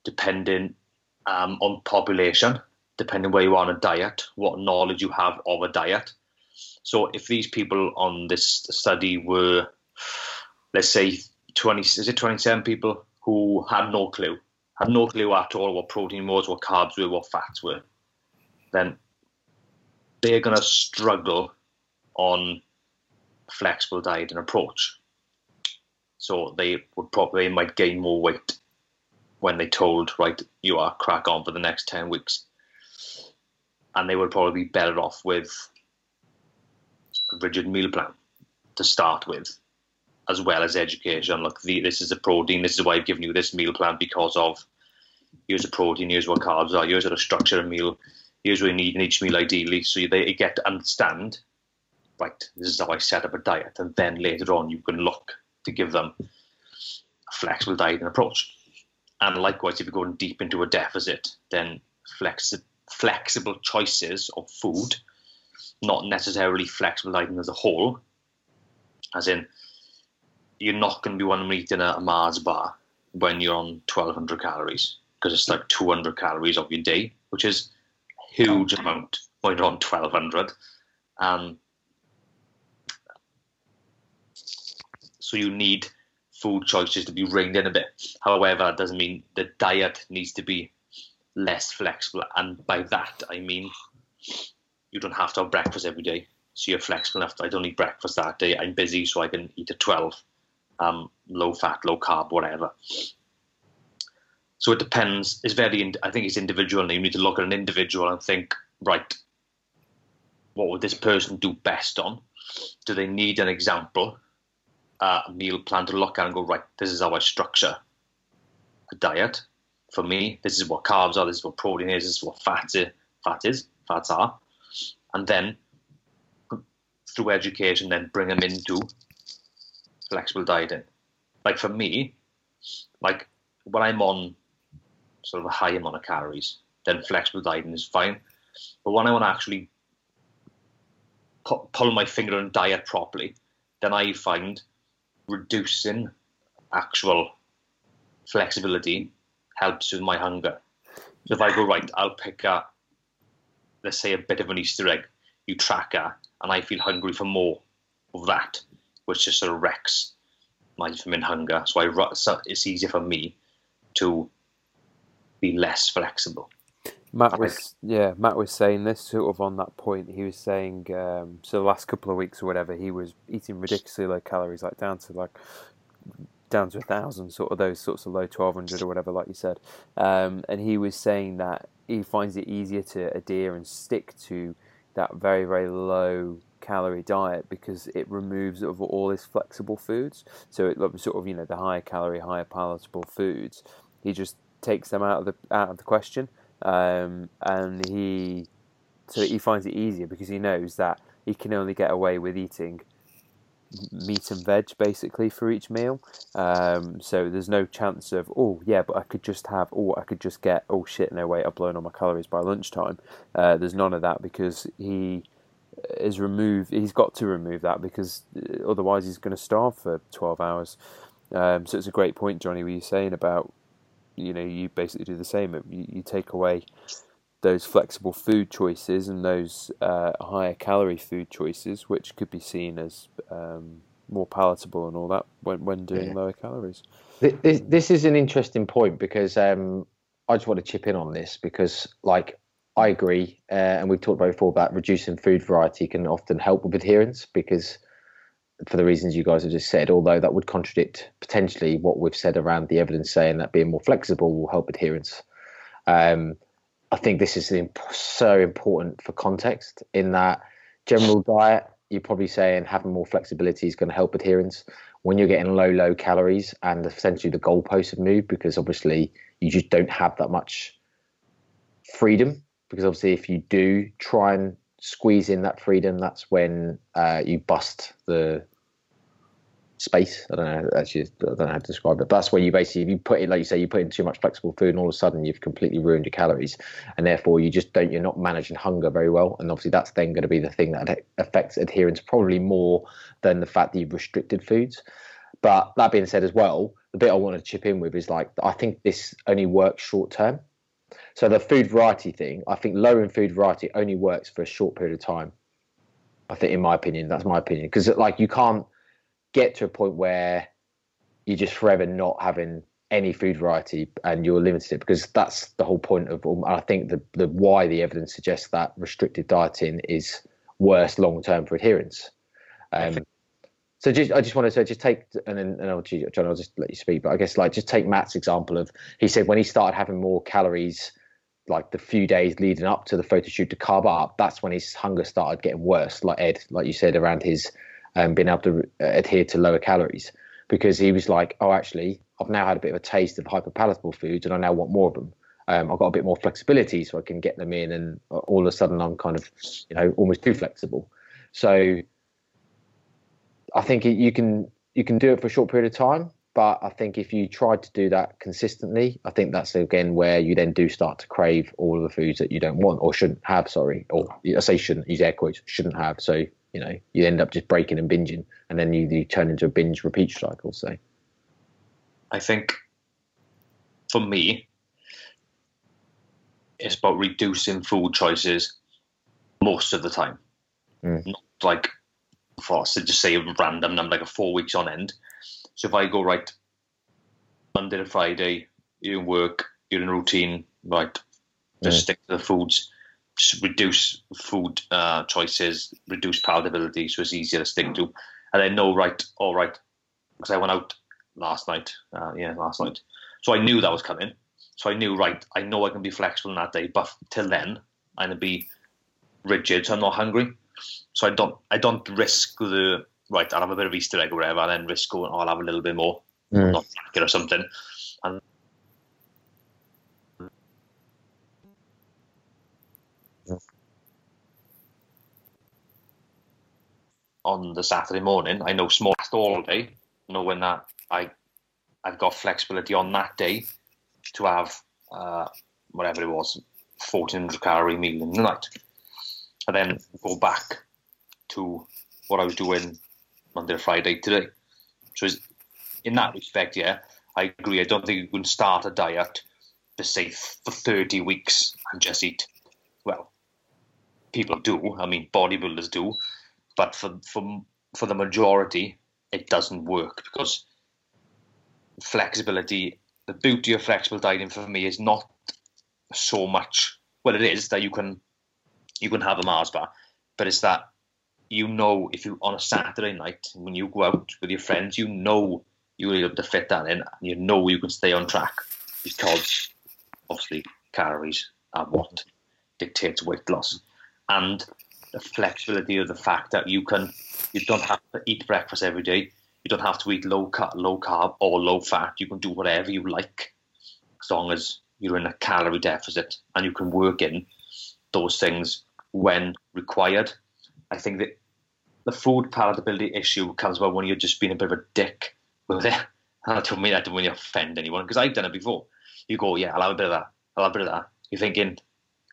[SPEAKER 4] depending um, on population, depending where you are on a diet, what knowledge you have of a diet. So if these people on this study were, let's say, 20, is it 27 people who had no clue, had no clue at all what protein was, what carbs were, what fats were, then they're going to struggle on flexible diet and approach. So they would probably might gain more weight when they told, right, you are crack on for the next 10 weeks. And they would probably be better off with rigid meal plan to start with, as well as education. Look, the, this is a protein, this is why I've given you this meal plan because of here's a protein, here's what carbs are, here's how to structure a meal, here's what you need in each meal ideally. So they get to understand, right, this is how I set up a diet. And then later on, you can look to give them a flexible dieting approach. And likewise, if you're going deep into a deficit, then flexi- flexible choices of food, not necessarily flexible dieting as a whole, as in you're not going to be wanting to eat in a, a Mars bar when you're on 1200 calories because it's like 200 calories of your day, which is a huge amount when you're on 1200. Um, so you need food choices to be reined in a bit. However, that doesn't mean the diet needs to be less flexible. And by that, I mean you don't have to have breakfast every day. So you're flexible enough. I don't eat breakfast that day. I'm busy, so I can eat at 12. Um, low fat, low carb, whatever. So it depends. It's very. I think it's individual, and you need to look at an individual and think, right, what would this person do best on? Do they need an example? a meal plan to look at and go, right, this is how I structure a diet. For me, this is what carbs are, this is what protein is, this is what fat is, fat is, fats are. And then through education, then bring them into flexible dieting. Like for me, like when I'm on sort of a high amount of calories, then flexible dieting is fine. But when I want to actually pull my finger and diet properly, then I find reducing actual flexibility helps with my hunger. So if I go right, I'll pick a, let's say a bit of an Easter egg, you track her, and I feel hungry for more of that, which just sort of wrecks my vitamin hunger. So I so it's easier for me to be less flexible.
[SPEAKER 3] Matt was yeah, Matt was saying this sort of on that point. He was saying um, so the last couple of weeks or whatever, he was eating ridiculously low calories, like down to like down to a thousand, sort of those sorts of low twelve hundred or whatever, like you said. Um, and he was saying that he finds it easier to adhere and stick to that very very low calorie diet because it removes of all his flexible foods. So it sort of you know the higher calorie, higher palatable foods. He just takes them out of the out of the question um, and he so he finds it easier because he knows that he can only get away with eating meat and veg basically for each meal. Um, so there's no chance of oh yeah, but I could just have oh I could just get oh shit no wait I've blown all my calories by lunchtime. Uh, there's none of that because he is removed. He's got to remove that because uh, otherwise he's going to starve for 12 hours. Um, so it's a great point, Johnny, what you're saying about you know you basically do the same. You, you take away those flexible food choices and those uh, higher calorie food choices, which could be seen as um, more palatable and all that when when doing yeah. lower calories.
[SPEAKER 2] This, this is an interesting point because um, I just want to chip in on this because, like, I agree, uh, and we've talked about before about reducing food variety can often help with adherence because, for the reasons you guys have just said, although that would contradict potentially what we've said around the evidence saying that being more flexible will help adherence. Um, I think this is so important for context in that general diet. You're probably saying having more flexibility is going to help adherence when you're getting low, low calories and essentially the goalposts have moved because obviously you just don't have that much freedom. Because obviously, if you do try and squeeze in that freedom, that's when uh, you bust the space. I don't know. I don't know how to describe it. But that's where you basically if you put it like you say you put in too much flexible food, and all of a sudden you've completely ruined your calories, and therefore you just don't. You're not managing hunger very well, and obviously that's then going to be the thing that affects adherence probably more than the fact that you've restricted foods. But that being said, as well, the bit I want to chip in with is like I think this only works short term. So the food variety thing, I think lowering food variety only works for a short period of time. I think, in my opinion, that's my opinion, because like you can't get to a point where you're just forever not having any food variety and you're limited it because that's the whole point of I think the, the why the evidence suggests that restricted dieting is worse long term for adherence. Um, so just I just want to say just take and then and I'll, John I'll just let you speak but I guess like just take Matt's example of he said when he started having more calories like the few days leading up to the photo shoot to carb up that's when his hunger started getting worse like Ed like you said around his um, being able to uh, adhere to lower calories because he was like, oh, actually, I've now had a bit of a taste of hyperpalatable foods and I now want more of them. Um, I've got a bit more flexibility so I can get them in, and all of a sudden I'm kind of, you know, almost too flexible. So I think you can you can do it for a short period of time, but I think if you try to do that consistently, I think that's again where you then do start to crave all of the foods that you don't want or shouldn't have. Sorry, or I say shouldn't use air quotes shouldn't have. So you know you end up just breaking and binging and then you, you turn into a binge repeat cycle so
[SPEAKER 4] i think for me it's about reducing food choices most of the time mm. not like for to just say random I'm like a four weeks on end so if i go right monday to friday you work you're in routine right just mm. stick to the foods reduce food uh, choices, reduce palatability, so it's easier to stick to. And then know, right, all right, because I went out last night. Uh, yeah, last night. So I knew that was coming. So I knew, right, I know I can be flexible in that day, but till then, I'm gonna be rigid, so I'm not hungry. So I don't, I don't risk the right. I'll have a bit of Easter egg or whatever, and then risk going. Oh, I'll have a little bit more, mm. not or something. And on the Saturday morning. I know small all day, knowing that I I've got flexibility on that day to have uh, whatever it was, fourteen hundred calorie meal in the night, and then go back to what I was doing Monday Friday today. So in that respect, yeah, I agree. I don't think you can start a diet to say for thirty weeks and just eat. Well, people do. I mean, bodybuilders do but for for for the majority, it doesn't work because flexibility. The beauty of flexible dieting for me is not so much. Well, it is that you can you can have a Mars bar, but it's that you know if you on a Saturday night when you go out with your friends, you know you will be able to fit that in, and you know you can stay on track because obviously calories are what dictates weight loss, and the flexibility of the fact that you can you don't have to eat breakfast every day. You don't have to eat low carb, low carb or low fat. You can do whatever you like, as long as you're in a calorie deficit and you can work in those things when required. I think that the food palatability issue comes about when you're just being a bit of a dick with it. And I don't mean that when you offend anyone because I've done it before. You go, yeah, I'll have a bit of that. I'll have a bit of that. You're thinking,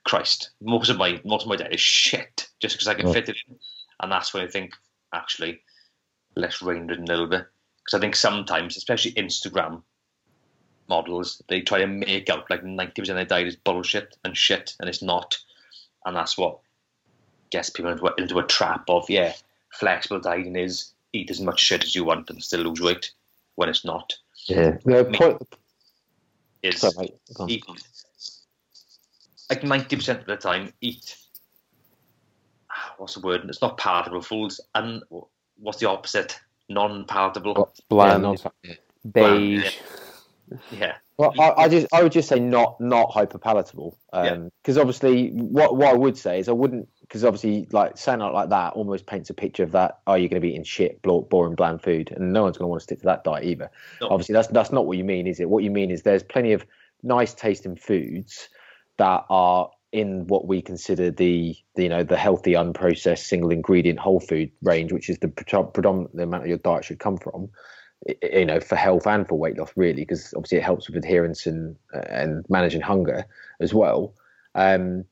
[SPEAKER 4] Christ, most of my most of my diet is shit just because I can oh. fit it in, and that's when I think actually let's rein it in a little bit because I think sometimes, especially Instagram, models, they try to make out like 90% of their diet is bullshit and shit, and it's not. And that's what gets people into a, into a trap of, yeah, flexible dieting is eat as much shit as you want and still lose weight when it's not.
[SPEAKER 2] Yeah. The point,
[SPEAKER 4] Is
[SPEAKER 2] sorry, mate. Go on.
[SPEAKER 4] eat, like 90% of the time, eat, ah, what's the word? It's not palatable foods. And what's the opposite? Non palatable.
[SPEAKER 2] Oh,
[SPEAKER 3] Bland,
[SPEAKER 2] Yeah, non- yeah.
[SPEAKER 3] beige.
[SPEAKER 4] Yeah.
[SPEAKER 2] Well, I, I just I would just say not not hyper palatable.
[SPEAKER 4] Um, yeah.
[SPEAKER 2] Because obviously, what what I would say is I wouldn't because obviously like saying it like that almost paints a picture of that. Oh, you're going to be eating shit, blo- boring, bland food, and no one's going to want to stick to that diet either.
[SPEAKER 4] No.
[SPEAKER 2] Obviously, that's that's not what you mean, is it? What you mean is there's plenty of nice tasting foods that are in what we consider the, the you know the healthy unprocessed single ingredient whole food range, which is the pre- predominant amount of your diet should come from. You know, for health and for weight loss, really, because obviously it helps with adherence and and managing hunger as well. Um,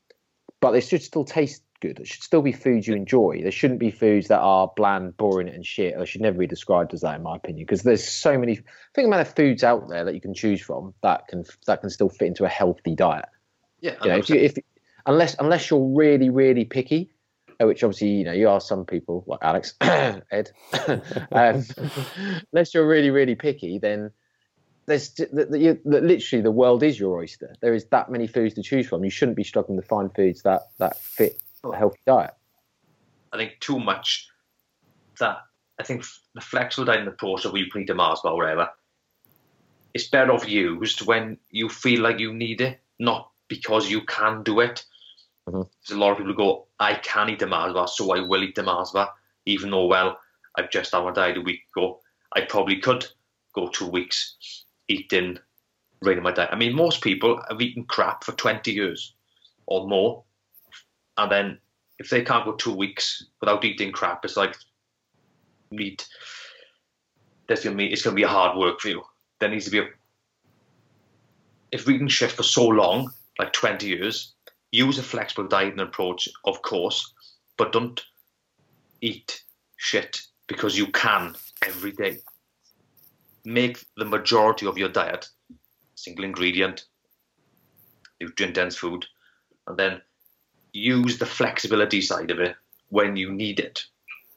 [SPEAKER 2] but they should still taste good. It should still be foods you enjoy. There shouldn't be foods that are bland, boring, and shit. They should never be described as that, in my opinion, because there's so many. Think amount of foods out there that you can choose from that can that can still fit into a healthy diet.
[SPEAKER 4] Yeah.
[SPEAKER 2] You know, if you, if unless unless you're really really picky, uh, which obviously you know you are some people like Alex, Ed. um, unless you're really really picky, then there's the, the, you, the, literally the world is your oyster. There is that many foods to choose from. You shouldn't be struggling to find foods that that fit a healthy diet.
[SPEAKER 4] I think too much that I think the flexible diet and the approach that we put into Mars bar or whatever, it's better off used when you feel like you need it, not because you can do it.
[SPEAKER 2] Mhm.
[SPEAKER 4] There's a lot of people go, I can eat a Mars bar, so I will eat the Mars bar, even though, well, I've just had my diet a week ago. I probably could go two weeks eating, reining my diet. I mean, most people have eaten crap for 20 years or more, and then if they can't go two weeks without eating crap, it's like meat. That's gonna be it's gonna be a hard work for you. There needs to be a if we can shift for so long, like twenty years, use a flexible dieting approach, of course, but don't eat shit because you can every day. Make the majority of your diet single ingredient, nutrient dense food, and then use the flexibility side of it when you need it,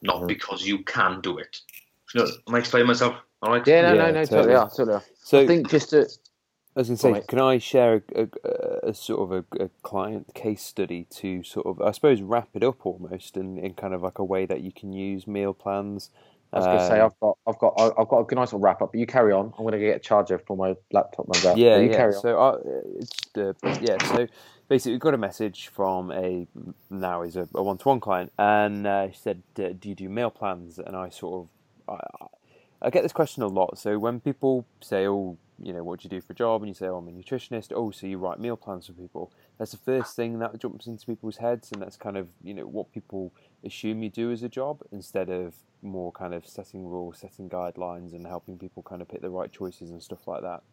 [SPEAKER 4] not
[SPEAKER 2] Mhm.
[SPEAKER 4] because you can do it. You know, am I explaining myself? All right.
[SPEAKER 2] Yeah, no,
[SPEAKER 3] Yeah,
[SPEAKER 2] no, no, totally,
[SPEAKER 3] totally.
[SPEAKER 2] are, totally. Are.
[SPEAKER 3] So
[SPEAKER 2] I think just to
[SPEAKER 3] I was going to say,
[SPEAKER 2] Right.
[SPEAKER 3] can I share a, a, a sort of a, a client case study to sort of, I suppose, wrap it up almost in, in kind of like a way that you can use meal plans.
[SPEAKER 2] I was going to say
[SPEAKER 3] Um,
[SPEAKER 2] I've got I've got I've got a good nice little wrap up. But you carry on. I'm going to get a charger for my laptop
[SPEAKER 3] yeah,
[SPEAKER 2] you
[SPEAKER 3] yeah.
[SPEAKER 2] carry on.
[SPEAKER 3] So I, it's uh, yeah. So basically, we got a message from a now is a one to one client, and uh, she said, uh, "Do you do meal plans?" And I sort of I, I- get this question a lot. So when people say, "Oh, you know, what do you do for a job?" and you say, "Oh, I'm a nutritionist," oh, so you write meal plans for people. That's the first thing that jumps into people's heads, and that's kind of you know what people assume you do as a job instead of more kind of setting rules, setting guidelines, and helping people kind of pick the right choices and stuff like that.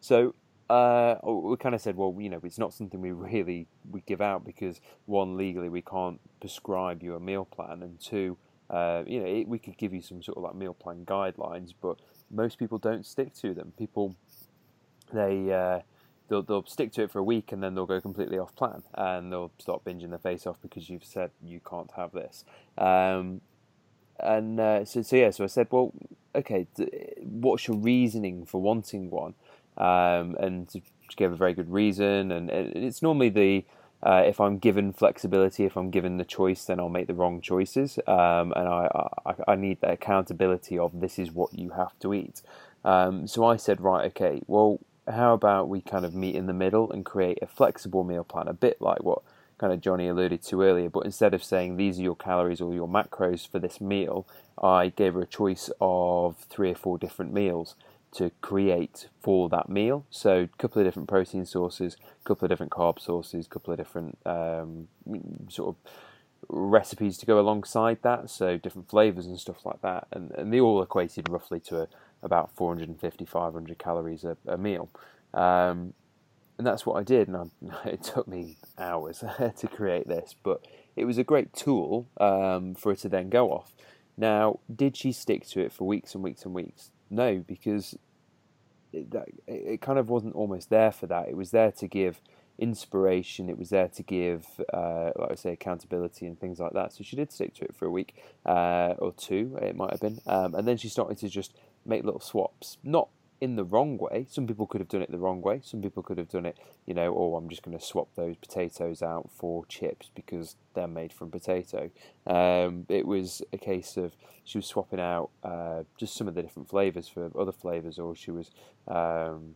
[SPEAKER 3] So uh, we kind of said, well, you know, it's not something we really we give out because one legally we can't prescribe you a meal plan, and two, uh, you know, it, we could give you some sort of like meal plan guidelines, but most people don't stick to them. People they uh, they'll they'll stick to it for a week and then they'll go completely off plan and they'll start binging their face off because you've said you can't have this. Um, and uh, so, so yeah, so I said, well, okay, what's your reasoning for wanting one? Um, and she gave a very good reason, and it- it's normally the uh, if I'm given flexibility, if I'm given the choice, then I'll make the wrong choices, um, and I, I I need that accountability of this is what you have to eat. Um, so I said, right, okay, well, how about we kind of meet in the middle and create a flexible meal plan, a bit like what kind of Johnny alluded to earlier, but instead of saying these are your calories or your macros for this meal, I gave her a choice of three or four different meals to create for that meal. So a couple of different protein sources, a couple of different carb sources, a couple of different um, sort of recipes to go alongside that. So different flavors and stuff like that, and, and they all equated roughly to a, about 450, 500 calories a, a meal. Um, and that's what I did, and I, it took me hours to create this, but it was a great tool um, for it to then go off. Now, did she stick to it for weeks and weeks and weeks? No, because it, it kind of wasn't almost there for that. It was there to give inspiration. It was there to give, uh, like I say, accountability and things like that. So she did stick to it for a week uh, or two, it might have been, um, and then she started to just make little swaps, not in the wrong way. Some people could have done it the wrong way. Some people could have done it, you know, oh, I'm just going to swap those potatoes out for chips because they're made from potato. Um, it was a case of she was swapping out uh, just some of the different flavors for other flavors, or she was. Um,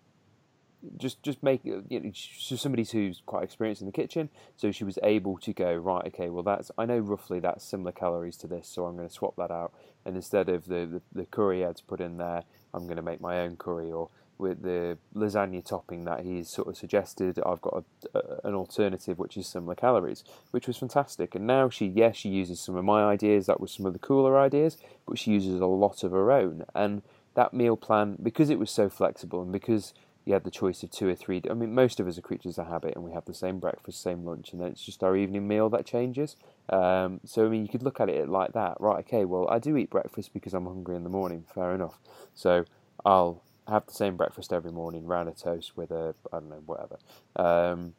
[SPEAKER 3] just just make you know, she's somebody who's quite experienced in the kitchen, so she was able to go right. Okay, well that's I know roughly that's similar calories to this, so I'm going to swap that out, and instead of the the, the curry ads put in there, I'm going to make my own curry or with the lasagna topping that he's sort of suggested, I've got a, a, an alternative which is similar calories, which was fantastic. And now she, yes, she uses some of my ideas, that was some of the cooler ideas, but she uses a lot of her own. And that meal plan, because it was so flexible and because you had the choice of two or three. I mean, most of us are creatures of habit, and we have the same breakfast, same lunch, and then it's just our evening meal that changes. Um, so, I mean, you could look at it like that, right? Okay, well, I do eat breakfast because I'm hungry in the morning. Fair enough. So, I'll have the same breakfast every morning, round a toast with a I don't know whatever. Um,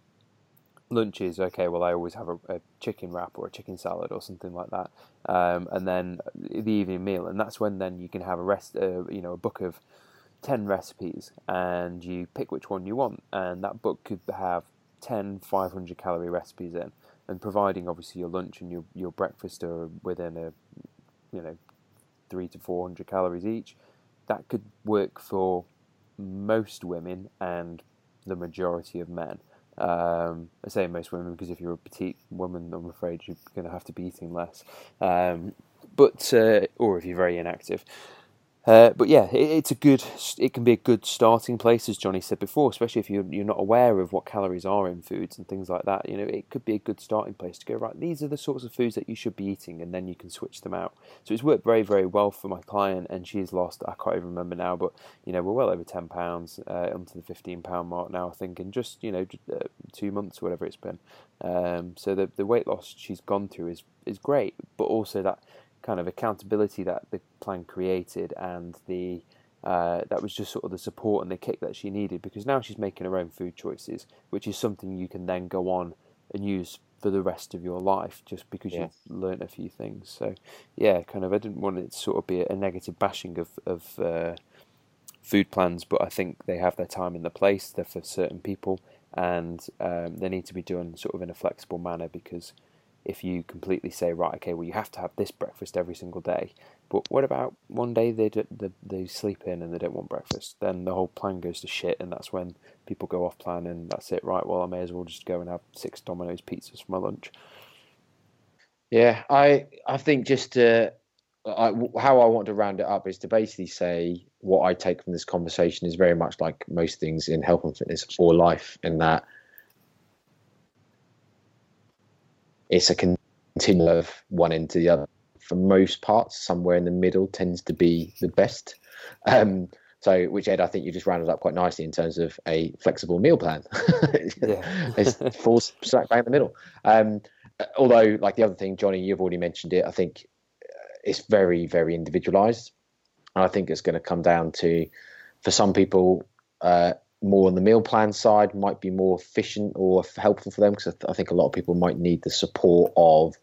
[SPEAKER 3] lunch is okay. Well, I always have a, a, chicken wrap or a chicken salad or something like that, um, and then the evening meal, and that's when then you can have a rest, uh, you know, a book of 10 recipes and you pick which one you want and that book could have 10 500 calorie recipes in and providing obviously your lunch and your, your breakfast are within a you know 3 to 400 calories each that could work for most women and the majority of men um, I say most women because if you're a petite woman, I'm afraid you're going to have to be eating less. Um, but uh, or if you're very inactive, uh, but yeah, it, it's a good. It can be a good starting place, as Johnny said before, especially if you're you're not aware of what calories are in foods and things like that. You know, it could be a good starting place to go right. These are the sorts of foods that you should be eating, and then you can switch them out. So it's worked very very well for my client, and she's lost. I can't even remember now, but you know we're well over ten pounds, uh, onto the fifteen pound mark now. I think in just you know uh, two months, or whatever it's been. Um, so the the weight loss she's gone through is is great, but also that kind of accountability that the plan created and the uh, that was just sort of the support and the kick that she needed because now she's making her own food choices, which is something you can then go on and use for the rest of your life just because you've learned a few things. So, yeah, kind of, I didn't want it to sort of be a negative bashing of, of uh, food plans, but I think they have their time in the place, they're for certain people, and um, they need to be done sort of in a flexible manner because if you completely say, right, okay, well, you have to have this breakfast every single day. But what about one day they, do, they, they sleep in and they don't want breakfast? Then the whole plan goes to shit, and that's when people go off plan, and that's it, right? Well, I may as well just go and have six Domino's pizzas for my lunch.
[SPEAKER 2] Yeah, I I think just I, how I want to round it up is to basically say what I take from this conversation is very much like most things in health and fitness or life, in that it's a continuum of one end to the other. For most parts, somewhere in the middle tends to be the best. Um, so, which Ed, I think you just rounded up quite nicely in terms of a flexible meal plan. it's falls smack bang in the middle. Um, although, like the other thing, Johnny, you've already mentioned it. I think uh, it's very, very individualized. And I think it's going to come down to, for some people, uh, more on the meal plan side might be more efficient or helpful for them because I think a lot of people might need the support of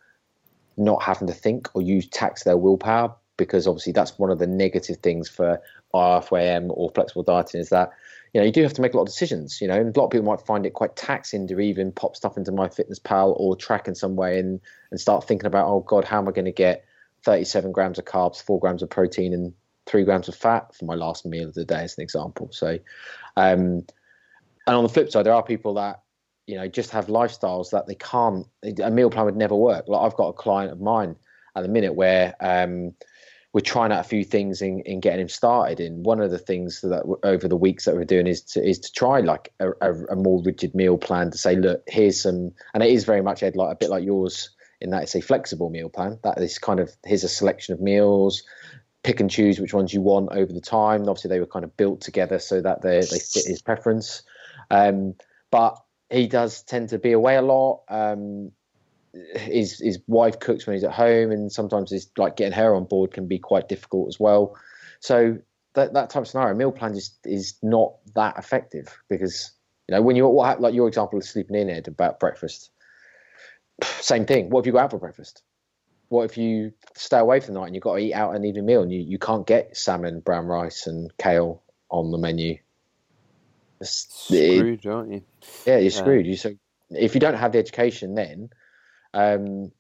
[SPEAKER 2] not having to think or use tax their willpower because obviously that's one of the negative things for IIFYM or flexible dieting is that you know you do have to make a lot of decisions you know and a lot of people might find it quite taxing to even pop stuff into MyFitnessPal or track in some way and and start thinking about oh god how am I going to get 37 grams of carbs 4 grams of protein and three grams of fat for my last meal of the day, as an example. So, um, and on the flip side, there are people that you know just have lifestyles that they can't. A meal plan would never work. Like I've got a client of mine at the minute where um, we're trying out a few things in, in getting him started. And one of the things that over the weeks that we're doing is to is to try like a, a, a more rigid meal plan to say, look, here's some, and it is very much Ed like a bit like yours in that it's a flexible meal plan. That is kind of here's a selection of meals pick and choose which ones you want over the time. Obviously, they were kind of built together so that they they fit his preference. Um, but he does tend to be away a lot. Um, his his wife cooks when he's at home, and sometimes it's like getting her on board can be quite difficult as well. So that, that type of scenario, meal plan just is not that effective because you know when you what like your example of sleeping in Ed about breakfast, same thing. What have you got out for breakfast? What if you stay away for the night and you've got to eat out an evening meal and you, you can't get salmon, brown rice, and kale on the menu? It's,
[SPEAKER 3] screwed, it, aren't you?
[SPEAKER 2] Yeah, you're screwed. You so if you don't have the education, then um,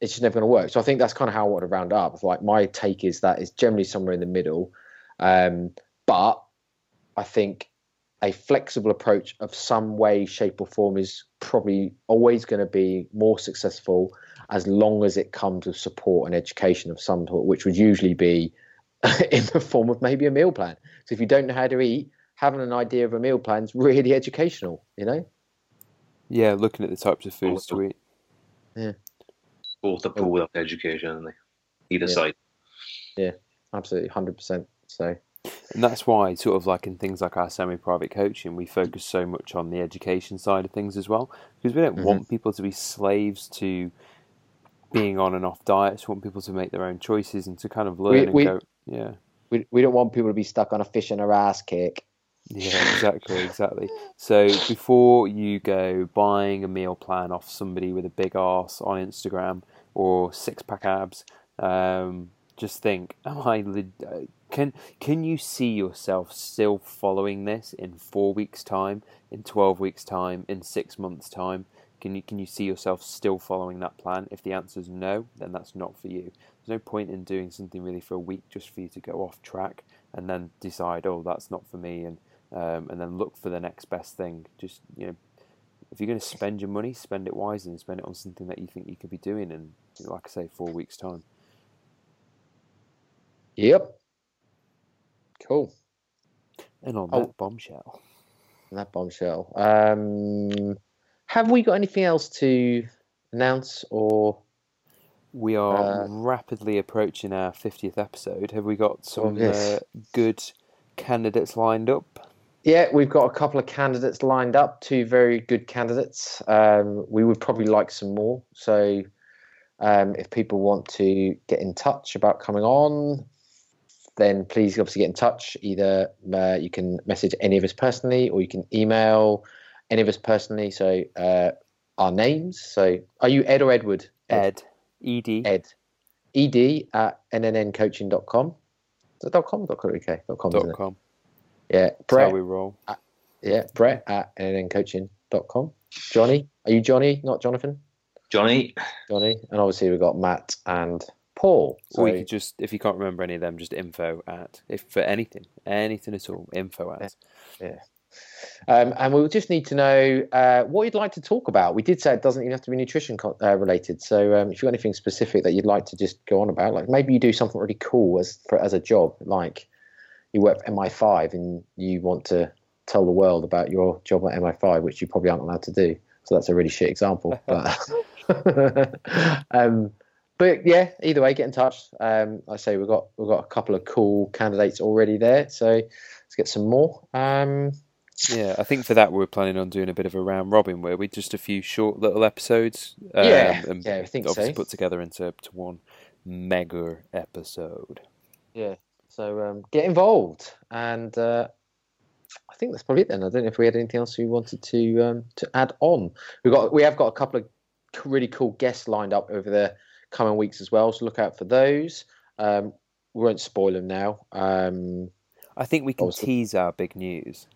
[SPEAKER 2] it's just never going to work. So I think that's kind of how I want to round up. Like my take is that it's generally somewhere in the middle, um, but I think a flexible approach of some way, shape, or form is probably always going to be more successful as long as it comes with support and education of some sort, which would usually be in the form of maybe a meal plan. So if you don't know how to eat, having an idea of a meal plan is really educational, you know?
[SPEAKER 3] Yeah, looking at the types of foods to eat.
[SPEAKER 2] Yeah.
[SPEAKER 4] Both are poor without education, aren't they? Either
[SPEAKER 2] Yeah.
[SPEAKER 4] side.
[SPEAKER 2] Yeah, absolutely, 100%. So,
[SPEAKER 3] And that's why, sort of like in things like our semi private coaching, we focus so much on the education side of things as well. Because we don't
[SPEAKER 2] Mhm.
[SPEAKER 3] want people to be slaves to being on and off diets. We want people to make their own choices and to kind of learn
[SPEAKER 2] We-
[SPEAKER 3] and
[SPEAKER 2] we-
[SPEAKER 3] go, yeah.
[SPEAKER 2] we, we don't want people to be stuck on a fish and a ass kick.
[SPEAKER 3] Yeah, exactly, exactly. So before you go buying a meal plan off somebody with a big ass on Instagram or six pack abs, um, just think: Am I? uh, Can can you see yourself still following this in four weeks' time, in twelve weeks' time, in six months' time? Can you can you see yourself still following that plan? If the answer is no, then that's not for you. There's no point in doing something really for a week just for you to go off track and then decide, oh, that's not for me, and um, and then look for the next best thing. Just you know, if you're going to spend your money, spend it wisely and spend it on something that you think you could be doing in, like I say, four weeks' time.
[SPEAKER 2] Yep. Cool.
[SPEAKER 3] And on
[SPEAKER 2] Oh.
[SPEAKER 3] that bombshell,
[SPEAKER 2] That bombshell. Um, have we got anything else to announce or?
[SPEAKER 3] we are
[SPEAKER 2] Uh,
[SPEAKER 3] rapidly approaching our fiftieth episode. Have we got some
[SPEAKER 2] yes.
[SPEAKER 3] uh, good candidates lined up?
[SPEAKER 2] Yeah, we've got a couple of candidates lined up. Two very good candidates. Um, we would probably like some more. So, um, if people want to get in touch about coming on, then please obviously get in touch. Either uh, you can message any of us personally, or you can email any of us personally. So, uh, our names. So, are you Ed or Edward?
[SPEAKER 3] Ed, Ed,
[SPEAKER 2] Ed. Ed at nnncoaching.com. Is it dot .com? Dot .co.uk? Dot .com, isn't
[SPEAKER 3] dot com.
[SPEAKER 2] Yeah.
[SPEAKER 3] That's how
[SPEAKER 2] Brett.
[SPEAKER 3] we roll.
[SPEAKER 2] Yeah, Brett at nnncoaching.com. Johnny, are you Johnny, not Jonathan?
[SPEAKER 4] Johnny,
[SPEAKER 2] Johnny. And obviously we've got Matt and Paul. So,
[SPEAKER 3] or you could just, if you can't remember any of them, just info at, if for anything, anything at all, info at.
[SPEAKER 2] Um, and we just need to know uh, what you'd like to talk about. We did say it doesn't even have to be nutrition co- uh, related. So um, if you've got anything specific that you'd like to just go on about, like maybe you do something really cool as for, as a job, like you work at MI5 and you want to tell the world about your job at MI5, which you probably aren't allowed to do. So that's a really shit example. But, um, but yeah, either way, get in touch. Um, I say we've got we've got a couple of cool candidates already there, so let's get some more. Um,
[SPEAKER 3] Yeah, I think for that we're planning on doing a bit of a round robin where we just a few short little episodes. Um,
[SPEAKER 2] Yeah,
[SPEAKER 3] and
[SPEAKER 2] yeah, I think
[SPEAKER 3] obviously
[SPEAKER 2] so.
[SPEAKER 3] put together into to one mega episode.
[SPEAKER 2] Yeah. So um, get involved, and uh, I think that's probably it. Then I don't know if we had anything else we wanted to um, to add on. We got we have got a couple of really cool guests lined up over the coming weeks as well. So look out for those. Um, we won't spoil them now. Um,
[SPEAKER 3] I think we can
[SPEAKER 2] Awesome.
[SPEAKER 3] tease our big news.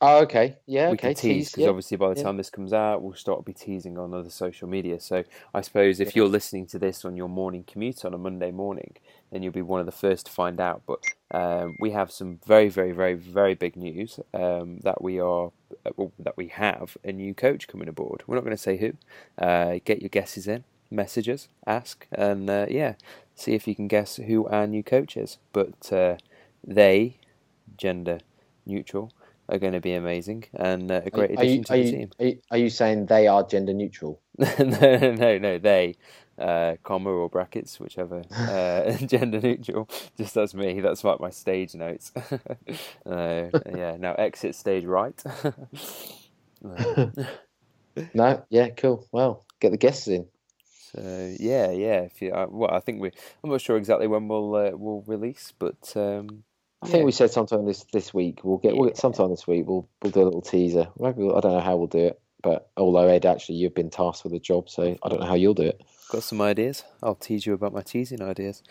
[SPEAKER 2] Oh, okay. Yeah.
[SPEAKER 3] we
[SPEAKER 2] okay.
[SPEAKER 3] can tease because
[SPEAKER 2] yeah.
[SPEAKER 3] obviously by the
[SPEAKER 2] yeah.
[SPEAKER 3] time this comes out, we'll start to be teasing on other social media. So I suppose if
[SPEAKER 2] Yeah.
[SPEAKER 3] you're listening to this on your morning commute on a Monday morning, then you'll be one of the first to find out. But um, we have some very, very, very, very big news um, that we are uh, well, that we have a new coach coming aboard. We're not going to say who. Uh, get your guesses in, messages, ask, and uh, yeah, see if you can guess who our new coach is. But uh, they, gender neutral, are going to be amazing and uh, a great
[SPEAKER 2] are, you,
[SPEAKER 3] addition to
[SPEAKER 2] are,
[SPEAKER 3] the
[SPEAKER 2] you,
[SPEAKER 3] team.
[SPEAKER 2] are, you, are you saying they are gender neutral?
[SPEAKER 3] no, no, no, they, uh, comma or brackets, whichever, uh, gender neutral. Just that's me. That's like my stage notes. uh, yeah. Now exit stage right.
[SPEAKER 2] No. Yeah. Cool. Well, get the guests in.
[SPEAKER 3] So yeah, yeah. If you, uh, well, I think we. I'm not sure exactly when we'll uh, we'll release, but um,
[SPEAKER 2] I think
[SPEAKER 3] yeah.
[SPEAKER 2] we said sometime this this week. We'll get we'll get sometime this week. We'll we'll do a little teaser. Maybe we'll, I don't know how we'll do it, but although Ed, actually, you've been tasked with the job, so I don't know how you'll do it.
[SPEAKER 3] got some ideas. I'll tease you about my teasing ideas.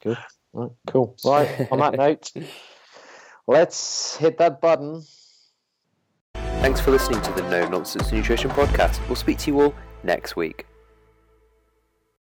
[SPEAKER 2] Good. Right, cool. Right. on that note, let's hit that button.
[SPEAKER 3] Thanks for listening to the No Nonsense Nutrition Podcast. We'll speak to you all next week.